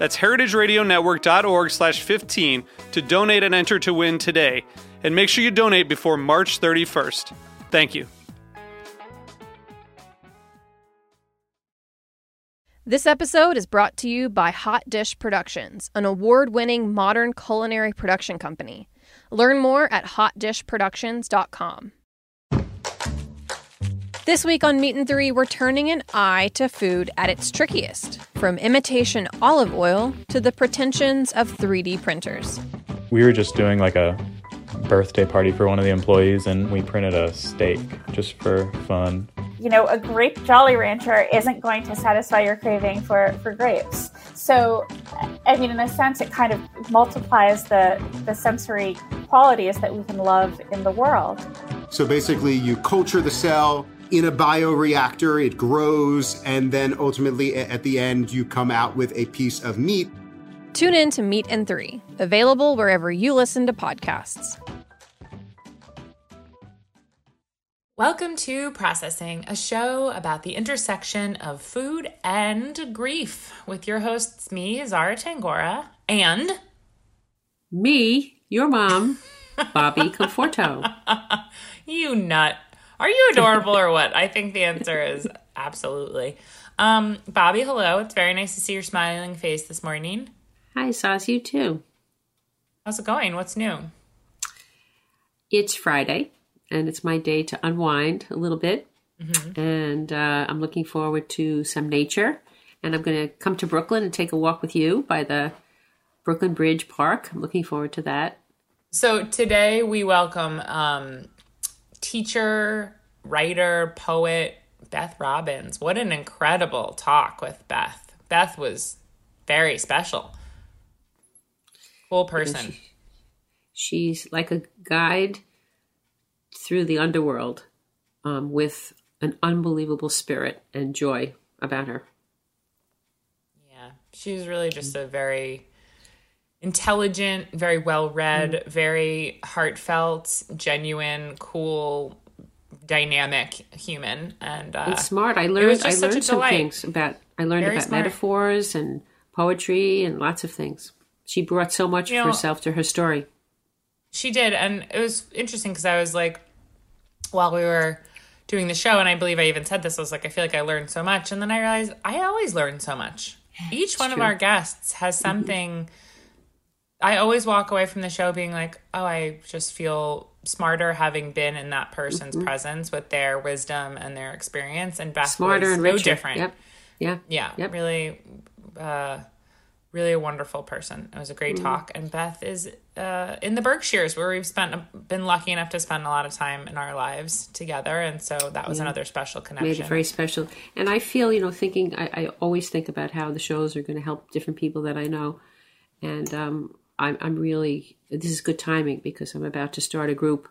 That's heritageradionetwork.org slash 15 to donate and enter to win today. And make sure you donate before March 31st. Thank you. This episode is brought to you by Hot Dish Productions, an award winning modern culinary production company. Learn more at hotdishproductions.com. This week on Meat and Three, we're turning an eye to food at its trickiest, from imitation olive oil to the pretensions of 3D printers. We were just doing like a birthday party for one of the employees and we printed a steak just for fun. You know, a grape Jolly Rancher isn't going to satisfy your craving for, for grapes. So, I mean, in a sense, it kind of multiplies the, the sensory qualities that we can love in the world. So basically, you culture the cell in a bioreactor, it grows, and then ultimately at the end, you come out with a piece of meat. Tune in to Meat and Three, available wherever you listen to podcasts. Welcome to Processing, a show about the intersection of food and grief, with your hosts, me, Zara Tangora, and me, your mom, Bobby Conforto. you nut. Are you adorable or what? I think the answer is absolutely. Um, Bobby, hello. It's very nice to see your smiling face this morning. Hi, Sauce. You too. How's it going? What's new? It's Friday and it's my day to unwind a little bit. Mm-hmm. And uh, I'm looking forward to some nature. And I'm going to come to Brooklyn and take a walk with you by the Brooklyn Bridge Park. I'm looking forward to that. So today we welcome um, teacher, writer, poet Beth Robbins. What an incredible talk with Beth. Beth was very special. Cool person. She, she's like a guide through the underworld um, with an unbelievable spirit and joy about her. Yeah, she's really just a very intelligent, very well read, mm. very heartfelt, genuine, cool, dynamic human, and, uh, and smart. I learned I learned some things about I learned very about smart. metaphors and poetry and lots of things. She brought so much you of know, herself to her story. She did, and it was interesting because I was like, while we were doing the show, and I believe I even said this, I was like, I feel like I learned so much. And then I realized I always learn so much. Each one true. of our guests has mm-hmm. something. Mm-hmm. I always walk away from the show being like, oh, I just feel smarter having been in that person's mm-hmm. presence with their wisdom and their experience. And Beth smarter and no different. Yep. Yeah. Yeah. Yep. Really, uh, really a wonderful person. It was a great mm-hmm. talk. And Beth is uh, in the Berkshires, where we've spent been lucky enough to spend a lot of time in our lives together, and so that was yeah. another special connection. Made it very special. And I feel, you know, thinking I, I always think about how the shows are going to help different people that I know, and um, I'm I'm really this is good timing because I'm about to start a group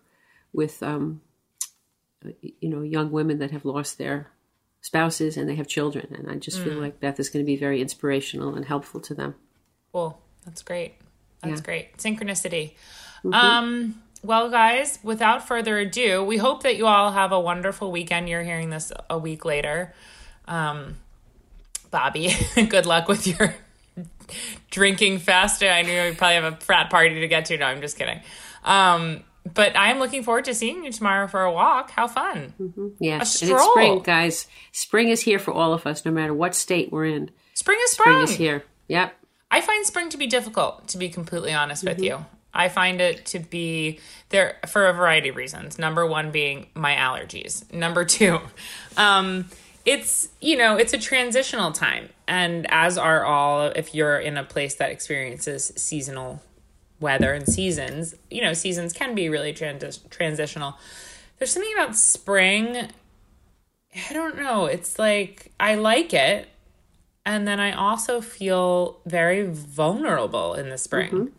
with um, you know young women that have lost their spouses and they have children, and I just mm. feel like Beth is going to be very inspirational and helpful to them. Cool, that's great. That's yeah. great. Synchronicity. Mm-hmm. Um, well, guys, without further ado, we hope that you all have a wonderful weekend. You're hearing this a week later. Um, Bobby, good luck with your drinking fest. I knew you probably have a frat party to get to. No, I'm just kidding. Um, but I'm looking forward to seeing you tomorrow for a walk. How fun! Mm-hmm. Yes, and it's spring, guys. Spring is here for all of us, no matter what state we're in. Spring is spring. Spring is here. Yep. I find spring to be difficult, to be completely honest mm-hmm. with you. I find it to be there for a variety of reasons. Number one being my allergies. Number two, um, it's you know it's a transitional time, and as are all if you're in a place that experiences seasonal weather and seasons. You know, seasons can be really trans- transitional. There's something about spring. I don't know. It's like I like it, and then I also feel very vulnerable in the spring. Mm-hmm.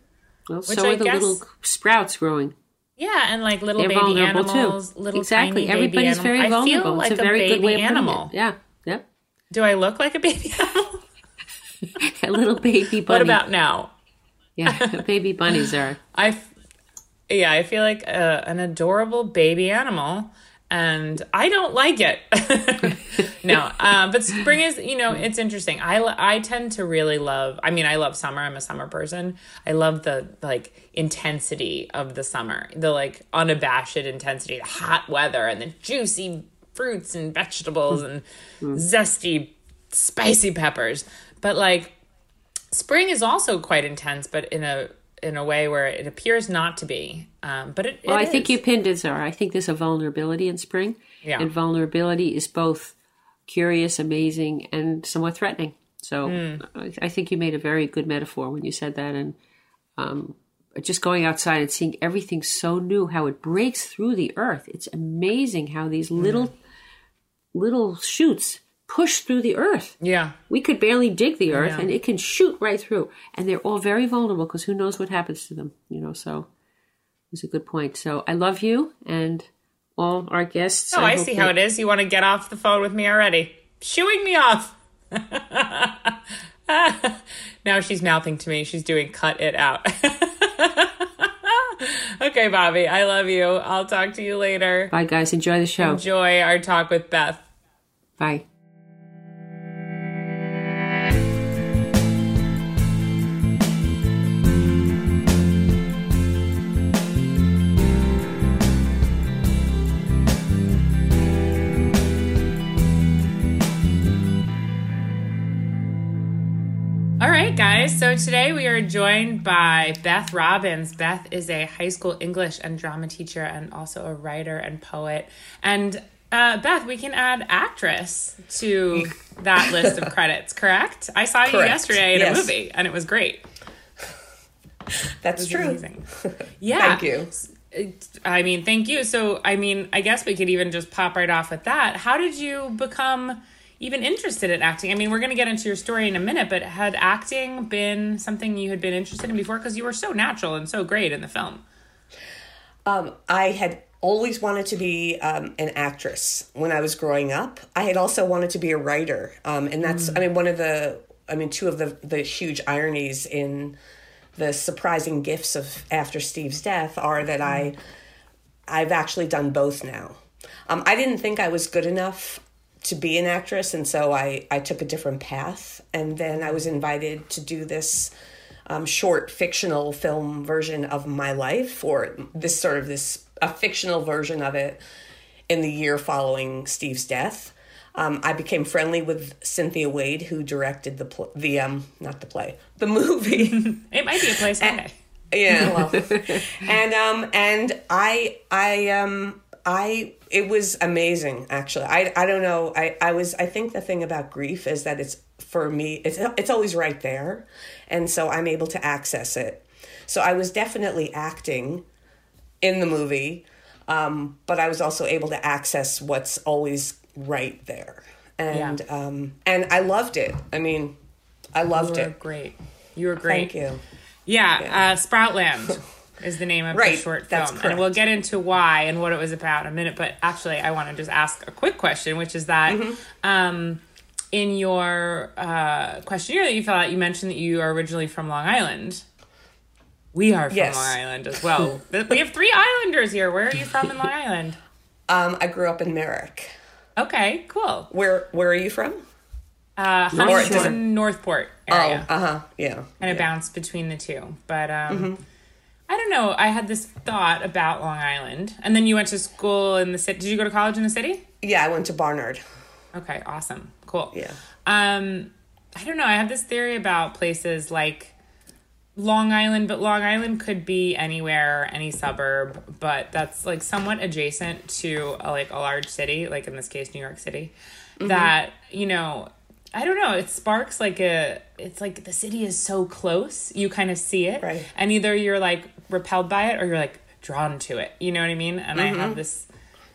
Well, Which so I are the guess- little sprouts growing. Yeah, and like little They're baby animals, too. little exactly. tiny Everybody's baby very animal. I vulnerable. feel like it's a very baby good way of animal. it. Yeah. Yep. Do I look like a baby animal? A little baby bunny. what about now? Yeah, baby bunnies are. I, yeah, I feel like uh, an adorable baby animal, and I don't like it. no, um, but spring is, you know, it's interesting. I I tend to really love. I mean, I love summer. I'm a summer person. I love the like intensity of the summer, the like unabashed intensity, the hot weather, and the juicy fruits and vegetables and zesty, spicy peppers. But like spring is also quite intense, but in a in a way where it appears not to be. Um, but it, Well, it I think is. you pinned it, Zara. I think there's a vulnerability in spring. Yeah. And vulnerability is both curious, amazing, and somewhat threatening. So Hmm. I, I think you made a very good metaphor when you said that. And um, just going outside and seeing everything so new, how it breaks through the earth. It's amazing how these Hmm. little, little shoots push through the earth. Yeah. We could barely dig the earth, Yeah. and it can shoot right through. And they're all very vulnerable because who knows what happens to them, you know? So it's a good point. So I love you and all our guests. Oh, I, hope see how it is. You want to get off the phone with me already? Shooing me off. now she's mouthing to me. She's doing cut it out. okay, Bobby, I love you. I'll talk to you later. Bye, guys. Enjoy the show. Enjoy our talk with Beth. Bye. Guys. So today we are joined by Beth Robbins. Beth is a high school English and drama teacher and also a writer and poet. And uh, Beth, we can add actress to that list of credits, correct? I saw you yesterday in Yes. a movie and it was great. That's true. Amazing. Yeah. Thank you. I mean, thank you. So, I mean, I guess we could even just pop right off with that. How did you become even interested in acting? I mean, we're going to get into your story in a minute, but had acting been something you had been interested in before? Because you were so natural and so great in the film. Um, I had always wanted to be um, an actress when I was growing up. I had also wanted to be a writer, um, and that's I mean one of the I mean two of the the huge ironies in the surprising gifts of after Steve's death are that I I've actually done both now. Um, I didn't think I was good enough to be an actress, and so I I took a different path, and then I was invited to do this um, short fictional film version of my life, or this sort of this a fictional version of it in the year following Steve's death. Um, I became friendly with Cynthia Wade, who directed the pl- the um not the play the movie. It might be a place someday. yeah, well, and um and I I um I it was amazing actually. I I don't know. I I was I think the thing about grief is that it's for me it's it's always right there, and so I'm able to access it. So I was definitely acting in the movie, um, but I was also able to access what's always right there, and Yeah. um, and I loved it. I mean, I loved it. You were it. great. You were great. Thank you. Yeah, Uh, Sproutland is the name of Right, the short that's film, and we'll get into why and what it was about in a minute. But actually, I want to just ask a quick question, which is that Mm-hmm. um, in your uh, questionnaire that you filled out, you mentioned that you are originally from Long Island. We are from Yes. Long Island as well. we have three Islanders here. Where are you from in Long Island? Um, I grew up in Merrick. Okay, cool. Where Where are you from? Uh. Huntington, Northport area. Oh, uh huh. Yeah. kind of bounced between the two. But um, Mm-hmm. I don't know. I had this thought about Long Island, and then you went to school in the city. Did you go to college in the city? Yeah, I went to Barnard. Okay, awesome, cool. Yeah. Um, I don't know. I have this theory about places like Long Island, but Long Island could be anywhere, any suburb, but that's like somewhat adjacent to a, like a large city, like in this case, New York City. That you know, I don't know. It sparks like a. It's like the city is so close, you kind of see it, Right. and either you're like repelled by it or you're like drawn to it. You know what I mean? And I have mm-hmm. this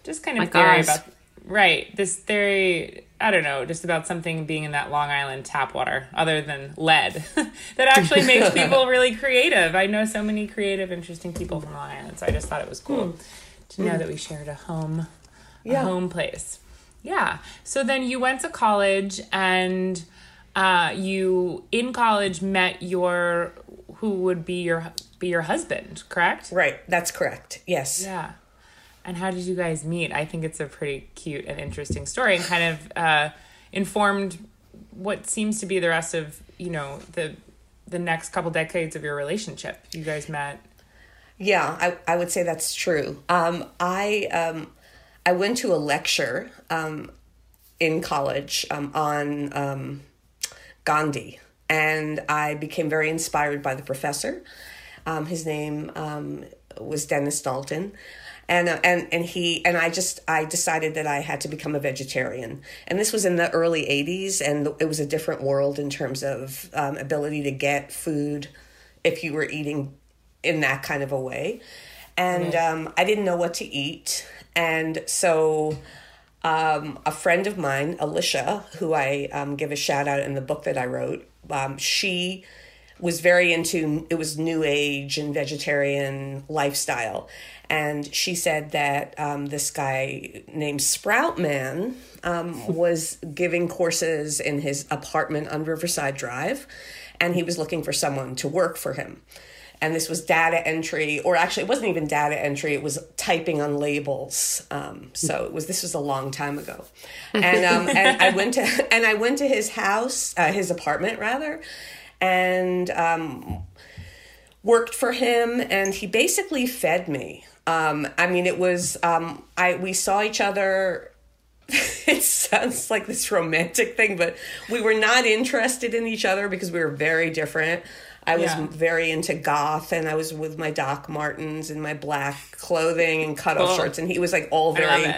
just kind of Like theory Oz. about right this theory. I don't know, just about something being in that Long Island tap water, other than lead, that actually makes people really creative. I know so many creative, interesting people from Long Island, so I just thought it was cool hmm. to know hmm. that we shared a home, a Yeah. home place. Yeah. So then you went to college, and uh, you in college met your who would be your be your husband, correct? Right, that's correct. Yes. Yeah. And how did you guys meet? I think it's a pretty cute and interesting story and kind of uh, informed what seems to be the rest of, you know, the the next couple decades of your relationship. You guys met. Yeah, I, I would say that's true. Um, I um, I went to a lecture um, in college um, on um, Gandhi, and I became very inspired by the professor. Um, his name um, was Dennis Dalton. And, uh, and and he and I just I decided that I had to become a vegetarian, and this was in the early '80s, and it was a different world in terms of um, ability to get food if you were eating in that kind of a way. And um, I didn't know what to eat. And so um, a friend of mine, Alicia, who I um, give a shout out in the book that I wrote, um, she was very into it was new age and vegetarian lifestyle. And she said that um, this guy named sprout man um, was giving courses in his apartment on riverside drive and he was looking for someone to work for him. And this was data entry or actually it wasn't even data entry it was typing on labels. Um, so it was this was a long time ago. And um, and i went to and i went to his house uh, his apartment rather and um, worked for him and he basically fed me um, i mean it was um, i we saw each other it sounds like this romantic thing, but we were not interested in each other because we were very different. I was Yeah. very into goth and I was with my Doc Martens and my black clothing and cutoff Cool. shorts and he was like all very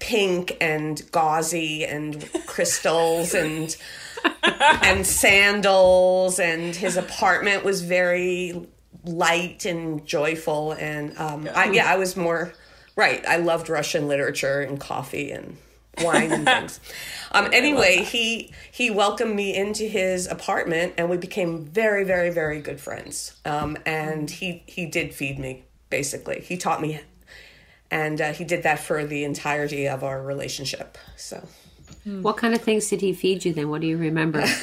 pink and gauzy and crystals and and sandals and his apartment was very light and joyful and um I, yeah. I was more right I loved Russian literature and coffee and wine and things. Um anyway he he welcomed me into his apartment and we became very very very good friends. Um and he he did feed me basically. He taught me and uh, he did that for the entirety of our relationship so What kind of things did he feed you then? What do you remember?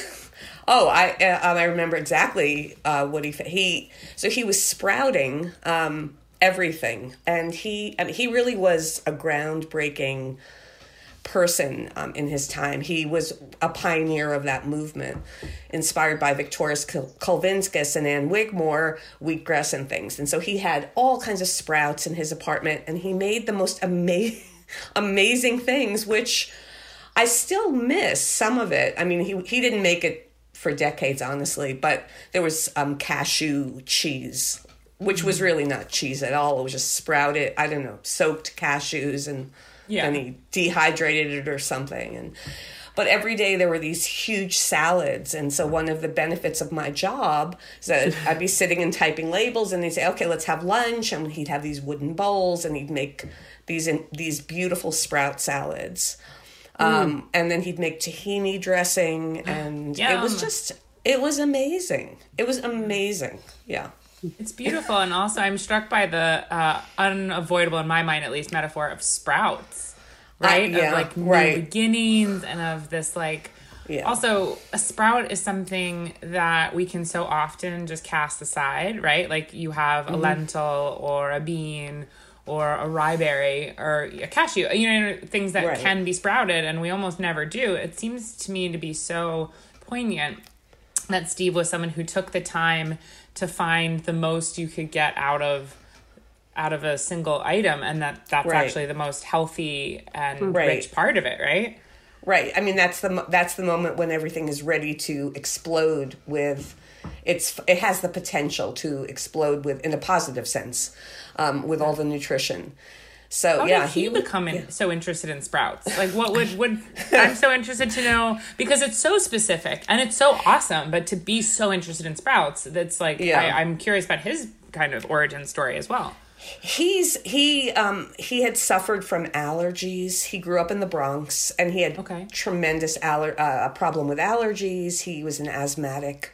Oh, I uh, um, I remember exactly uh, what he he so he was sprouting um, everything, and he I mean, he really was a groundbreaking person um, in his time. He was a pioneer of that movement, inspired by Viktoras Kul- and Ann Wigmore, wheatgrass and things. And so he had all kinds of sprouts in his apartment, and he made the most amazing amazing things, which I still miss some of it. I mean, he he didn't make it for decades, honestly, but there was um, cashew cheese, which was really not cheese at all. It was just sprouted, I don't know, soaked cashews, and Yeah. then he dehydrated it or something. And but every day there were these huge salads, and so one of the benefits of my job is that I'd be sitting and typing labels, and they'd say, "Okay, let's have lunch," and he'd have these wooden bowls, and he'd make these in, these beautiful sprout salads. Um, and then he'd make tahini dressing, and it was just, it was amazing. It was amazing. Yeah. It's beautiful, and also I'm struck by the uh, unavoidable, in my mind at least, metaphor of sprouts, right? yeah, of like new right. beginnings, and of this like. Yeah. Also, a sprout is something that we can so often just cast aside, right? Like you have Mm-hmm. a lentil or a bean or a rye berry or a cashew, you know, things that Right. can be sprouted, and we almost never do. It seems to me to be so poignant that Steve was someone who took the time to find the most you could get out of out of a single item and that that's Right. actually the most healthy and mm. Right. rich part of it, right? Right. I mean, that's the that's the moment when everything is ready to explode with it's it has the potential to explode with in a positive sense um, with all the nutrition. So How yeah, he, would- become in, so interested in sprouts? Like, what would would I'm so interested to know because it's so specific and it's so awesome. But to be so interested in sprouts, that's like Yeah. I, I'm curious about his kind of origin story as well. He's he um he had suffered from allergies. He grew up in the Bronx and he had Okay. tremendous aller- uh, a problem with allergies. He was an asthmatic.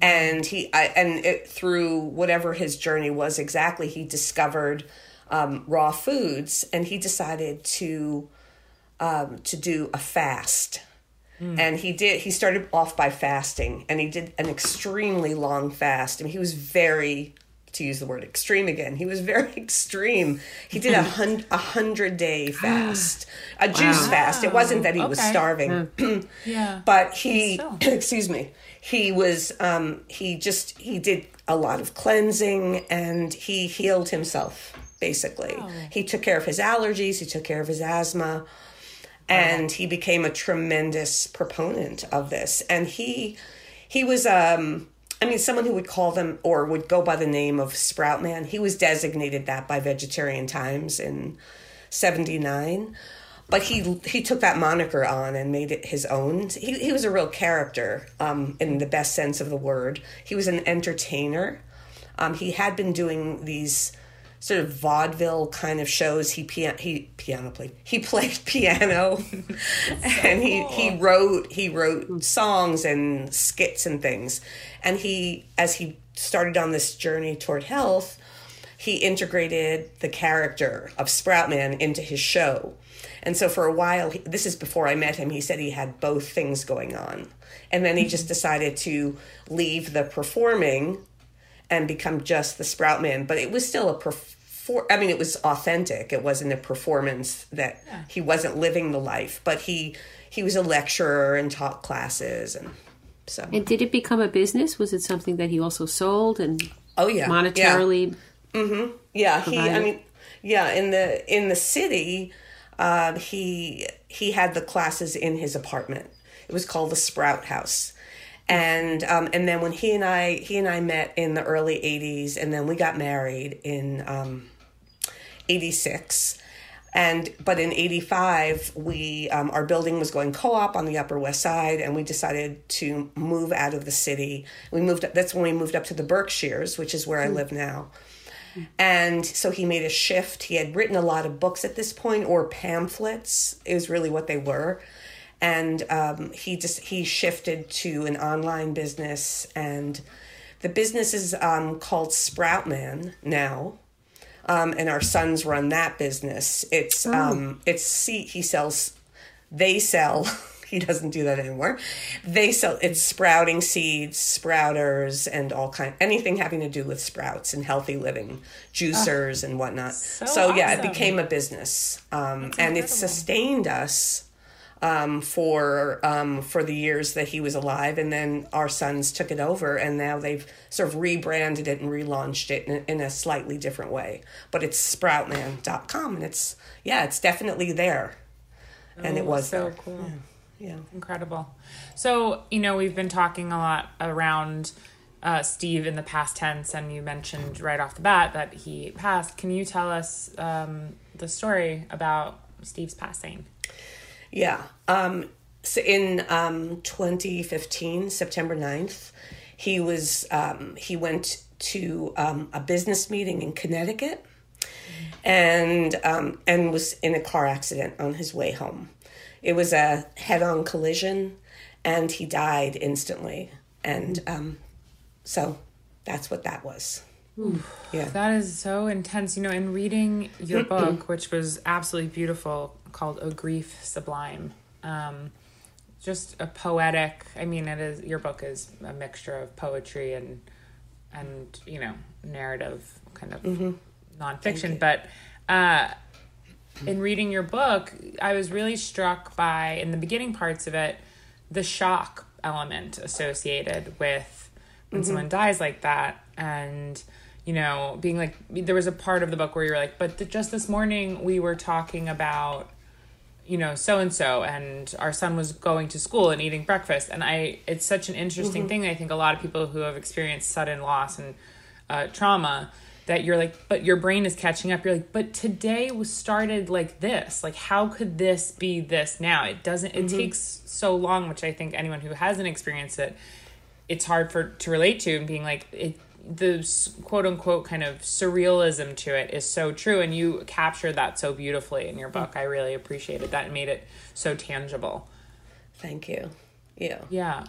And he I, and it, through whatever his journey was exactly, he discovered um, raw foods and he decided to um, to do a fast. And he did he started off by fasting and he did an extremely long fast. I mean he was very to use the word extreme again. He was very extreme. He did a hundred a hundred day fast, a juice fast. It wasn't that he was starving, Yeah. but he excuse me. He was um, he just he did a lot of cleansing and he healed himself basically. He took care of his allergies. He took care of his asthma and he became a tremendous proponent of this and he he was um i mean someone who would call them or would go by the name of sprout man he was designated that by vegetarian times in 79 but he he took that moniker on and made it his own he, he was a real character um in the best sense of the word he was an entertainer um he had been doing these sort of vaudeville kind of shows. He piano he piano played. He played piano, and he he wrote he wrote songs and skits and things. And he as he started on this journey toward health, he integrated the character of Sproutman into his show. And so for a while, he- this is before I met him, he said he had both things going on. And then he just mm-hmm. decided to leave the performing and become just the Sprout Man. But it was still a perfor- I mean, it was authentic. It wasn't a performance that he wasn't living the life. But he he was a lecturer and taught classes, and so And did it become a business? Was it something that he also sold and oh yeah, monetarily? Yeah, Yeah, he. I mean, yeah. In the in the city, uh, he he had the classes in his apartment. It was called the Sprout House, and um, and then when he and I he and I met in the early '80s, and then we got married in um, '86. And but in '85, we um, our building was going co-op on the Upper West Side, and we decided to move out of the city. We moved. That's when we moved up to the Berkshires, which is where I live now. And so he made a shift. He had written a lot of books at this point, or pamphlets, is really what they were. And um, he just he shifted to an online business, and the business is um, called Sproutman now. Um, and our sons run that business. It's um, it's see he sells, they sell. He doesn't do that anymore. They sell it's sprouting seeds, sprouters, and all kind anything having to do with sprouts and healthy living, juicers and whatnot. So, yeah, it became a business, um, and it sustained us um, for um, for the years that he was alive, and then our sons took it over, and now they've sort of rebranded it and relaunched it in a, in a slightly different way. But it's sproutman.com, and it's yeah, it's definitely there, and it Oh, was so there. cool. Yeah. Incredible. So, you know, we've been talking a lot around uh, Steve in the past tense, and you mentioned right off the bat that he passed. Can you tell us um, the story about Steve's passing? Yeah. Um, so in um, 2015, September 9th, he was um, he went to um, a business meeting in Connecticut, and um, and was in a car accident on his way home. It was a head-on collision, and he died instantly. And um, so that's what that was. Yeah. That is so intense. You know, in reading your book, which was absolutely beautiful, called A Grief Sublime, um, just a poetic. I mean, it is your book is a mixture of poetry and and you know narrative kind of nonfiction. But uh, in reading your book, I was really struck by in the beginning parts of it the shock element associated with when someone dies like that. And you know being like there was a part of the book where you were like but th- just this morning we were talking about you know so and so and our son was going to school and eating breakfast. And i it's such an interesting Mm-hmm. thing i think a lot of people who have experienced sudden loss and uh, trauma that you're like but your brain is catching up. You're like but today was started like this. Like how could this be this now? It doesn't it Mm-hmm. takes so long which i think anyone who hasn't experienced it it's hard for to relate to and being like it the quote unquote kind of surrealism to it is so true. And you captured that so beautifully in your book. I really appreciated that and made it so tangible. Thank you. Yeah. yeah.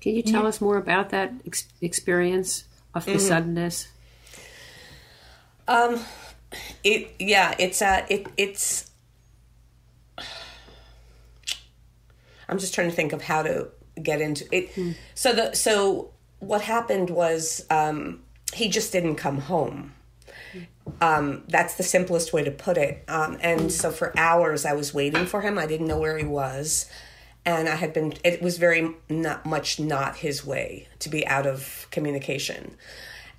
Can you tell us more about that ex- experience of the suddenness? Um, it yeah, it's uh, it it's. I'm just trying to think of how to get into it. So the so what happened was um, he just didn't come home. Um, that's the simplest way to put it. Um, and so for hours I was waiting for him. I didn't know where he was, and I had been. It was very not much not his way to be out of communication,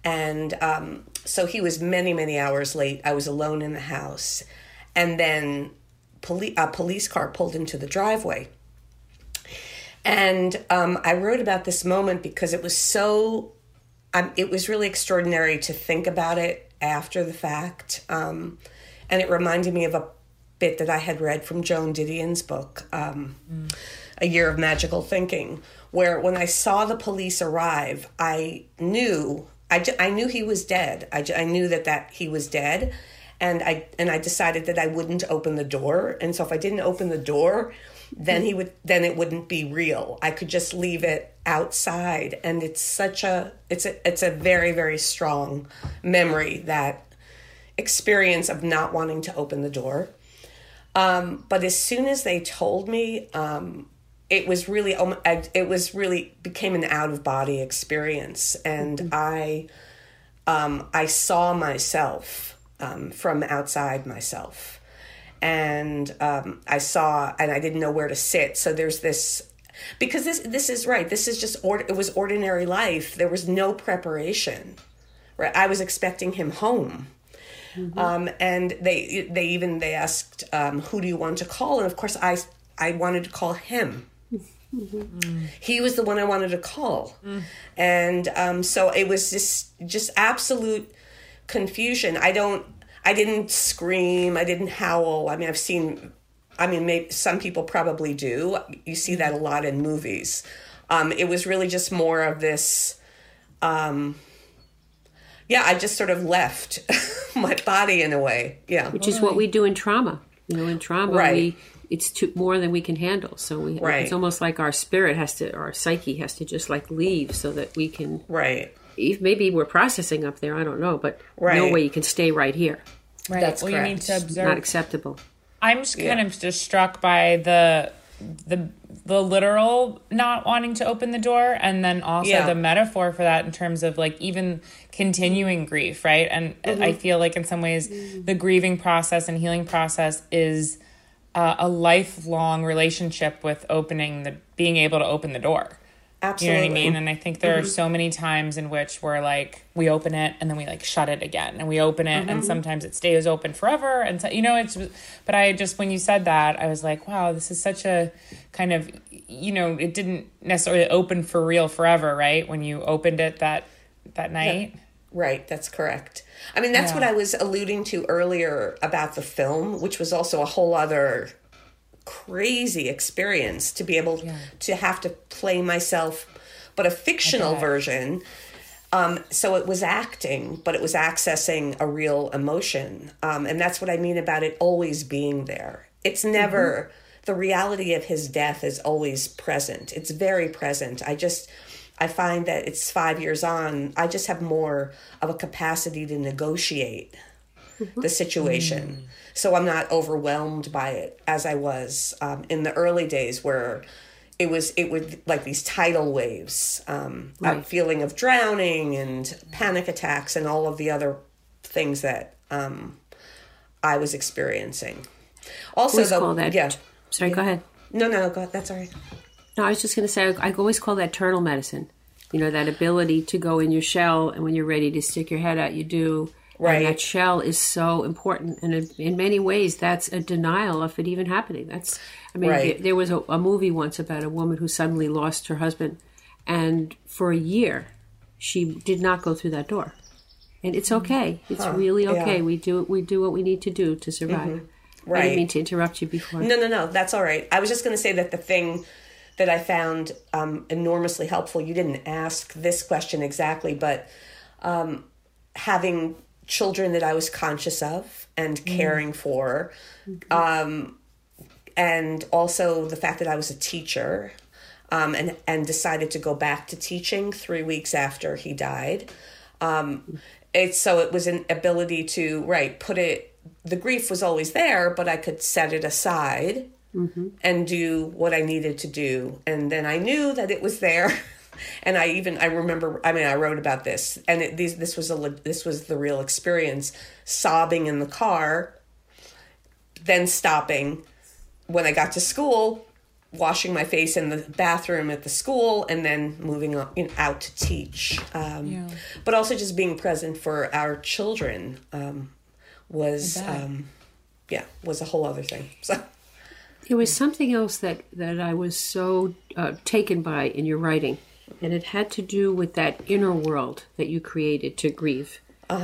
and um, so he was many many hours late. I was alone in the house, and then poli- a police car pulled into the driveway. And um, I wrote about this moment because it was so, um, it was really extraordinary to think about it after the fact. Um, and it reminded me of a bit that I had read from Joan Didion's book, um, A Year of Magical Thinking, where when I saw the police arrive, I knew. I, ju- I knew he was dead. I, ju- I knew that, that he was dead, and I and I decided that I wouldn't open the door. And so if I didn't open the door, then he would then it wouldn't be real i could just leave it outside and it's such a it's a it's a very very strong memory that experience of not wanting to open the door um, but as soon as they told me um, it was really um, it was really became an out of body experience and i um, i saw myself um, from outside myself and um, I saw, and I didn't know where to sit. So there's this, because this this is right. This is just or, it was ordinary life. There was no preparation. Right, I was expecting him home, um, and they they even they asked, um, "Who do you want to call?" And of course, I I wanted to call him. He was the one I wanted to call, and um, so it was just just absolute confusion. I don't. I didn't scream. I didn't howl. I mean, I've seen. I mean, maybe some people probably do. You see that a lot in movies. Um, it was really just more of this. Um, yeah, I just sort of left my body in a way. Yeah, Which is what we do in trauma. You know, in trauma, Right. we it's too, more than we can handle. So we, Right. it's almost like our spirit has to, our psyche has to just like leave so that we can. right. if- Maybe we're processing up there. I don't know, but no way you can stay right here. right That's well you need correct. to Not acceptable. i'm just kind of just struck by the the the literal not wanting to open the door and then also Yeah. the metaphor for that in terms of like even continuing grief right and i mm-hmm. feel like in some ways the grieving process and healing process is uh, a lifelong relationship with opening the being able to open the door Absolutely. you know what I mean? And I think there are so many times in which we're like, we open it and then we like shut it again, and we open it, and sometimes it stays open forever. And so, you know, it's, but I just, when you said that, I was like, wow, this is such a kind of, you know, it didn't necessarily open for real forever, right? When you opened it that, that night. Right, that's correct. I mean, that's what I was alluding to earlier about the film, which was also a whole other crazy experience to be able to have to play myself, but a fictional version. Um, so it was acting, but it was accessing a real emotion. Um, and that's what I mean about it always being there. It's never, the reality of his death is always present. It's very present. I just, I find that it's five years on, I just have more of a capacity to negotiate the situation. So I'm not overwhelmed by it as I was um, in the early days where it was it would like these tidal waves, um, a feeling of drowning and panic attacks and all of the other things that um, I was experiencing. Also, always though, call that. yeah, Sorry, go ahead. no, no, no, go ahead. That's all right. No, I was just going to say, I always call that turtle medicine. You know, that ability to go in your shell, and when you're ready to stick your head out, you do. Right. And that shell is so important. And in, many ways, that's a denial of it even happening. That's, I mean, Right. there, was a, a movie once about a woman who suddenly lost her husband. And for a year, she did not go through that door. And it's okay. It's really yeah. Mm-hmm. okay. We do we do what we need to do to survive. I Right. didn't mean to interrupt you before. No, no, no. That's all right. I was just going to say that the thing that I found um, enormously helpful. You didn't ask this question exactly, but um, having children that I was conscious of and caring for, um, and also the fact that I was a teacher. Um, and and decided to go back to teaching three weeks after he died. Um, it's so it was an ability to right put it. The grief was always there, but I could set it aside and do what I needed to do. And then I knew that it was there. And I even I remember I mean I wrote about this and it, these this was a this was the real experience sobbing in the car then stopping. When I got to school washing my face in the bathroom at the school and then moving on, you know, out to teach. Um, but also just being present for our children um, was um, yeah was a whole other thing. So There was something else that, that I was so uh, taken by in your writing, and it had to do with that inner world that you created to grieve.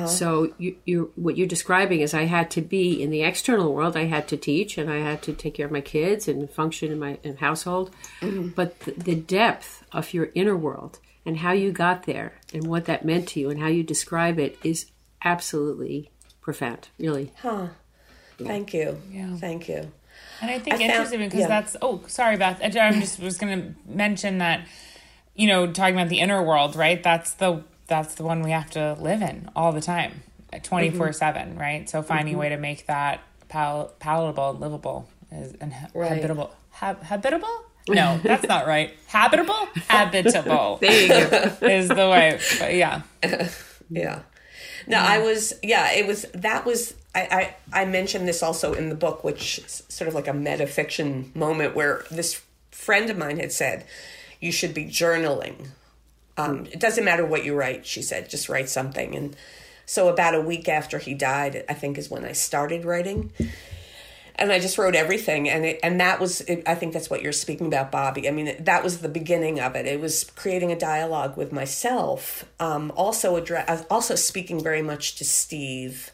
So you, you, what you're describing is I had to be in the external world. I had to teach, and I had to take care of my kids and function in my in household. But the, the depth of your inner world and how you got there, and what that meant to you, and how you describe it is absolutely profound. Really. Huh. thank you Yeah. thank you And I think I found- interesting because yeah. that's oh sorry Beth. I I'm just was going to mention that you know talking about the inner world right? That's the that's the one we have to live in all the time 24 7 mm-hmm. right? So finding a mm-hmm. way to make that pal- palatable and livable is and ha- Right. habitable hab- habitable? No that's not right. Habitable? Habitable There you go. is the way but yeah. Yeah. No, I was yeah, it was that was I, I I mentioned this also in the book, which is sort of like a metafiction moment where this friend of mine had said, You should be journaling. Um, it doesn't matter what you write, she said, just write something. And so about a week after he died, I think is when I started writing and I just wrote everything, and it, and that was it, I think that's what you're speaking about, Bobby. I mean, that was the beginning of it. It was creating a dialogue with myself, um, also address, also speaking very much to Steve,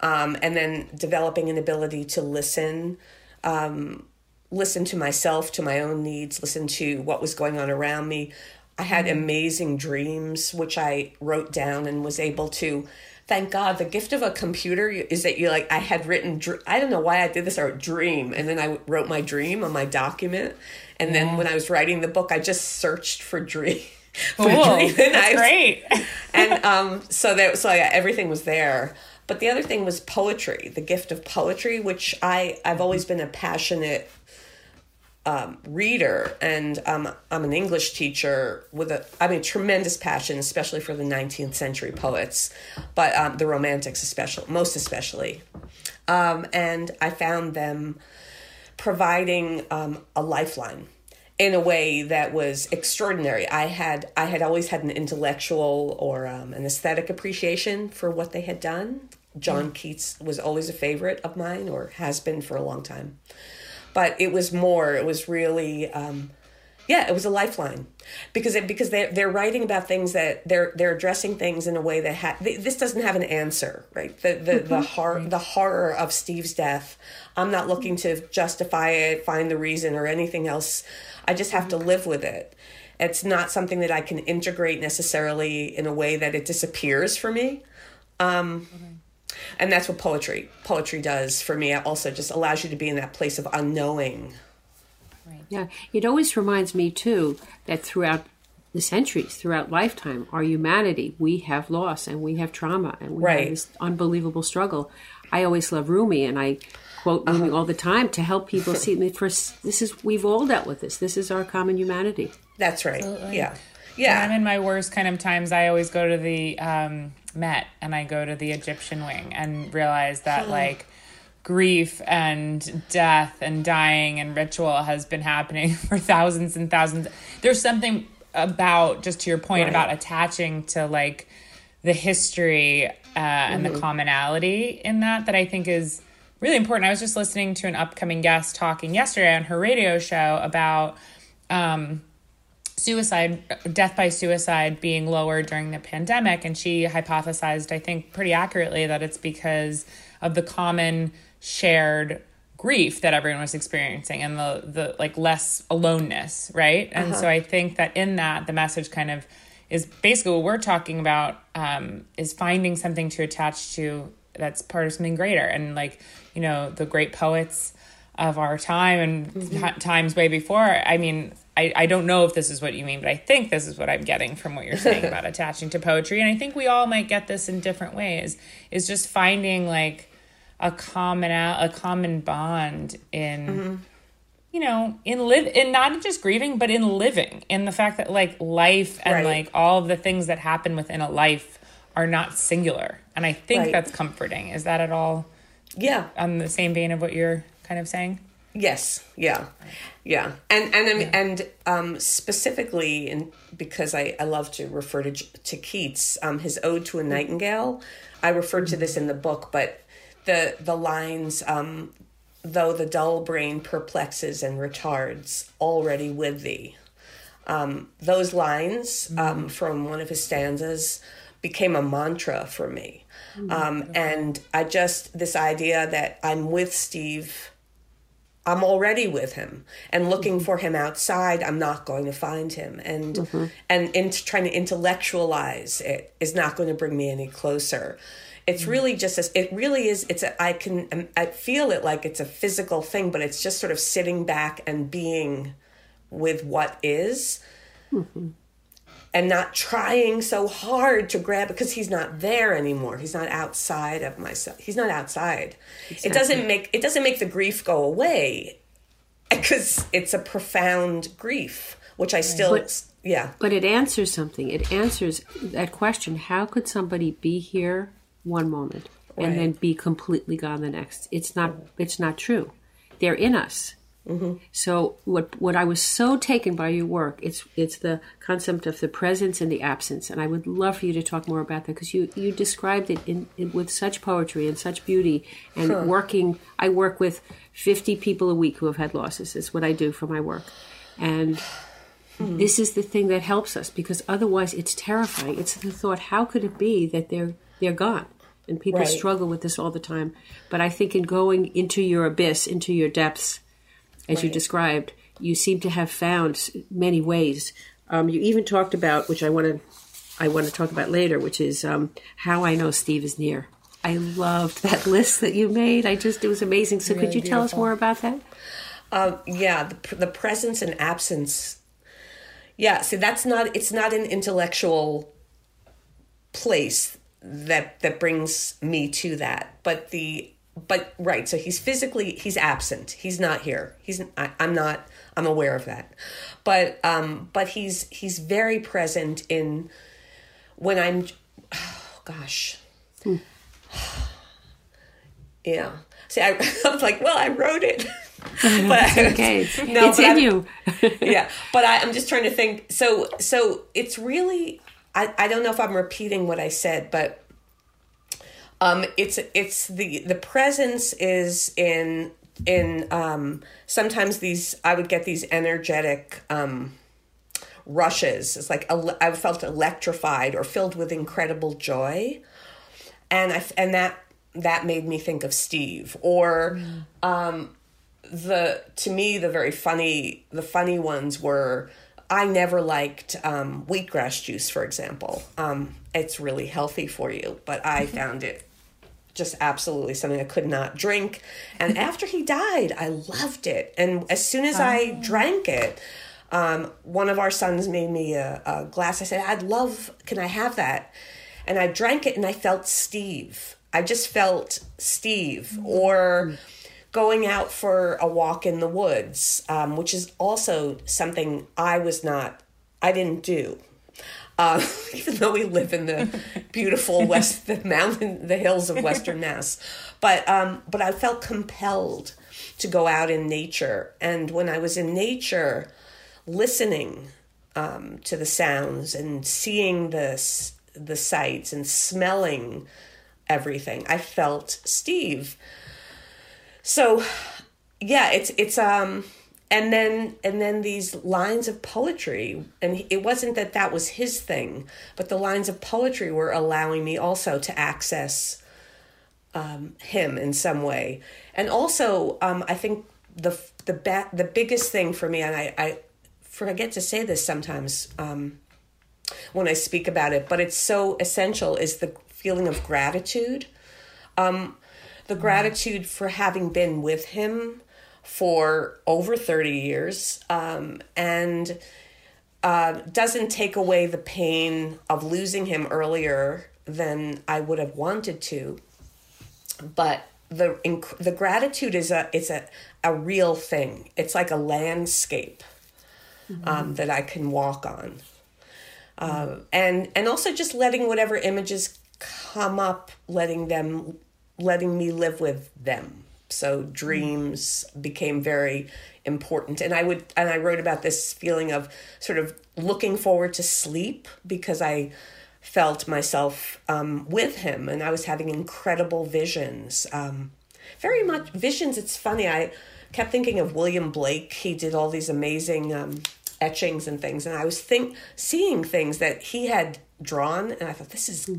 um, and then developing an ability to listen, um, listen to myself, to my own needs, listen to what was going on around me. I had amazing dreams, which I wrote down and was able to. Thank God, the gift of a computer is that you like. I had written. dr- I don't know why I did this. Or dream, and then I wrote my dream on my document. And then when I was writing the book, I just searched for dream. for cool dream, and I that's was- great and um, so there, so yeah, everything was there. But the other thing was poetry, the gift of poetry, which I I've always been a passionate um, reader, and um, I'm an English teacher with a I mean tremendous passion, especially for the 19th century poets, but um, the Romantics, especially most especially, um, and I found them providing um, a lifeline in a way that was extraordinary. I had I had always had an intellectual or um, an aesthetic appreciation for what they had done. John Keats was always a favorite of mine, or has been for a long time. But it was more. It was really. Um, yeah, it was a lifeline because it, because they they're writing about things that they're they're addressing things in a way that ha- th- this doesn't have an answer, right? The the the horror the horror of Steve's death. I'm not looking to justify it, find the reason, or anything else. I just have to live with it. It's not something that I can integrate necessarily in a way that it disappears for me. Um, and that's what poetry poetry does for me. It also just allows you to be in that place of unknowing. Yeah, it always reminds me too that throughout the centuries, throughout lifetime, our humanity, we have loss and we have trauma and we Right. have this unbelievable struggle. I always love Rumi, and I quote Rumi all the time to help people see. that First, this is we've all dealt with this. This is our common humanity. That's right. Yeah. When I'm in my worst kind of times, I always go to the um, Met and I go to the Egyptian wing and realize that like grief and death and dying and ritual has been happening for thousands and thousands. There's something about just to your point Right. about attaching to like the history uh, and the commonality in that that I think is really important. I was just listening to an upcoming guest talking yesterday on her radio show about um, suicide, death by suicide being lower during the pandemic. And she hypothesized, I think, pretty accurately that it's because of the common shared grief that everyone was experiencing and the the like less aloneness right? And so i think that in that the message kind of is basically what we're talking about um, is finding something to attach to that's part of something greater. And like you know the great poets of our time and t- times way before i mean I, I don't know if this is what you mean but i think this is what i'm getting from what you're saying about attaching to poetry and i think we all might get this in different ways is just finding like a common a common bond in mm-hmm. you know in live in not just grieving but in living in the fact that like life and Right. like all of the things that happen within a life are not singular and i think Right. that's comforting is that at all Yeah. on the same vein of what you're kind of saying Yes, yeah, yeah, and and um, and um, specifically, in because I, I love to refer to to Keats, um, his Ode to a Nightingale. I referred to this in the book, but the the lines, um, though the dull brain perplexes and retards, already with thee. Um, those lines um, from one of his stanzas became a mantra for me. Um, and I just, this idea that I'm with Steve, I'm already with him and looking mm-hmm. for him outside, I'm not going to find him. And, mm-hmm. and in trying to intellectualize it is not going to bring me any closer. It's mm-hmm. really just as it really is. It's a, I can um, I feel it like it's a physical thing, but it's just sort of sitting back and being with what is and not trying so hard to grab because he's not there anymore he's not outside of myself he's not outside it doesn't make it doesn't make the grief go away because it's a profound grief which i still But- yeah But it answers something. It answers that question how could somebody be here one moment and then be completely gone the next? It's not it's not true. They're in us. Mm-hmm. So what what I was so taken by your work, it's it's the concept of the presence and the absence, and I would love for you to talk more about that because you you described it in, in with such poetry and such beauty. And working, I work with fifty people a week who have had losses. It's what I do for my work, and hmm. this is the thing that helps us because otherwise it's terrifying. It's the thought, how could it be that they're they're gone? And people Right. struggle with this all the time. But I think in going into your abyss, into your depths, as you described, you seem to have found many ways. Um, you even talked about, which I want to, I want to talk about later, which is um, how I know Steve is near. I loved that list that you made. I just, it was amazing. So, could you tell us more about that? Um, yeah, the, the presence and absence. Yeah, see, that's not. It's not an intellectual place that that brings me to that, but the but right. So he's physically he's absent. He's not here. He's I, I'm not. I'm aware of that, but um, but he's he's very present in when I'm. Oh, gosh. Yeah. See, I, I'm like, well, I wrote it. but Okay, No, it's in you. yeah but I, i'm just trying to think so so it's really I, I don't know if i'm repeating what i said but um it's it's the the presence is in in um sometimes these i would get these energetic um rushes. It's like i felt electrified or filled with incredible joy. And i and that that made me think of steve or um the to me the very funny the funny ones were I never liked um, wheatgrass juice, for example. Um, it's really healthy for you, but I found it just absolutely something I could not drink. And after he died, I loved it. And as soon as I drank it, um, one of our sons made me a, a glass. I said, I'd love, can I have that? And I drank it and I felt Steve. I just felt Steve. Or going out for a walk in the woods, um, which is also something I was not, I didn't do. Uh, even though we live in the beautiful west, the mountain, the hills of Western Mass, but um, but I felt compelled to go out in nature, and when I was in nature, listening um, to the sounds and seeing the the sights and smelling everything. I felt Steve. So yeah, it's it's um and then and then these lines of poetry and it wasn't that that was his thing, but the lines of poetry were allowing me also to access um, him in some way. And also um, I think the the ba- the biggest thing for me and I I forget to say this sometimes um, when I speak about it, but it's so essential is the feeling of gratitude. Um, the gratitude for having been with him for over 30 years um, and uh, doesn't take away the pain of losing him earlier than I would have wanted to. But the inc- the gratitude is a it's a, a real thing. It's like a landscape um, that I can walk on, uh, and and also just letting whatever images come up, letting them letting me live with them. So dreams became very important, and I would and I wrote about this feeling of sort of looking forward to sleep because I felt myself um, with him, and I was having incredible visions. Um, very much visions. It's funny. I kept thinking of William Blake. He did all these amazing um, etchings and things, and I was think seeing things that he had drawn, and I thought this is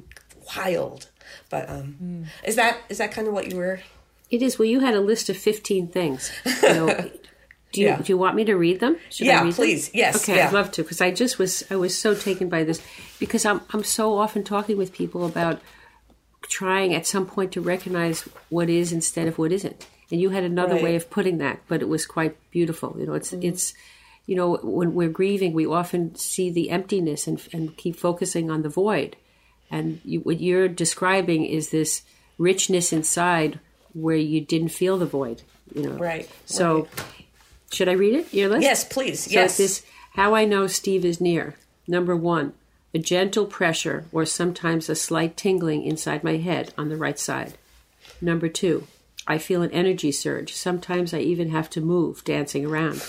wild. But um, Hmm. is that is that kind of what you were? It is. Well, you had a list of 15 things. You know, do you Yeah. do you want me to read them? Should Yeah, I read them? please. Yes, Okay, yeah. I'd love to because I just was I was so taken by this because I'm I'm so often talking with people about trying at some point to recognize what is instead of what isn't. And you had another Right. way of putting that, but it was quite beautiful. You know, it's mm-hmm. it's you know when we're grieving, we often see the emptiness and and keep focusing on the void. And you, what you're describing is this richness inside where you didn't feel the void. You know, Right, So, should I read it? Your list? Yes, please. So yes. this how I know Steve is near. Number one, a gentle pressure or sometimes a slight tingling inside my head on the right side. Number two, I feel an energy surge. Sometimes I even have to move, dancing around.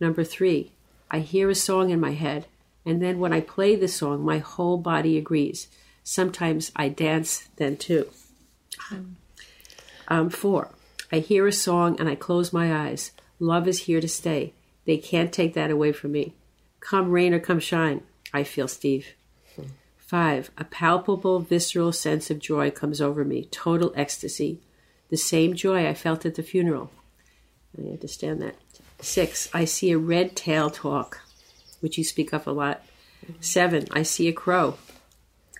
Number three, I hear a song in my head, and then when I play the song, my whole body agrees. Sometimes I dance then too. Hmm. Um, four, I hear a song and I close my eyes. Love is here to stay. They can't take that away from me. Come rain or come shine, I feel Steve. Five, a palpable, visceral sense of joy comes over me, total ecstasy. The same joy I felt at the funeral. I understand that. Six, I see a red tail hawk, which you speak of a lot. Seven, I see a crow.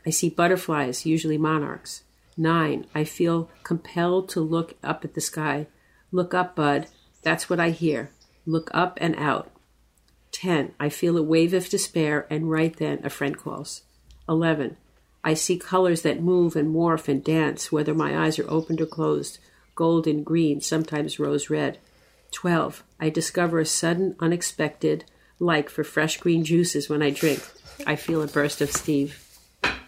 I see butterflies, usually monarchs. Nine, I feel compelled to look up at the sky. Look up, bud. That's what I hear. Look up and out. 10. I feel a wave of despair, and right then a friend calls. 11. I see colors that move and morph and dance, whether my eyes are opened or closed golden, green, sometimes rose red. 12. I discover a sudden, unexpected like for fresh green juices when I drink. I feel a burst of Steve.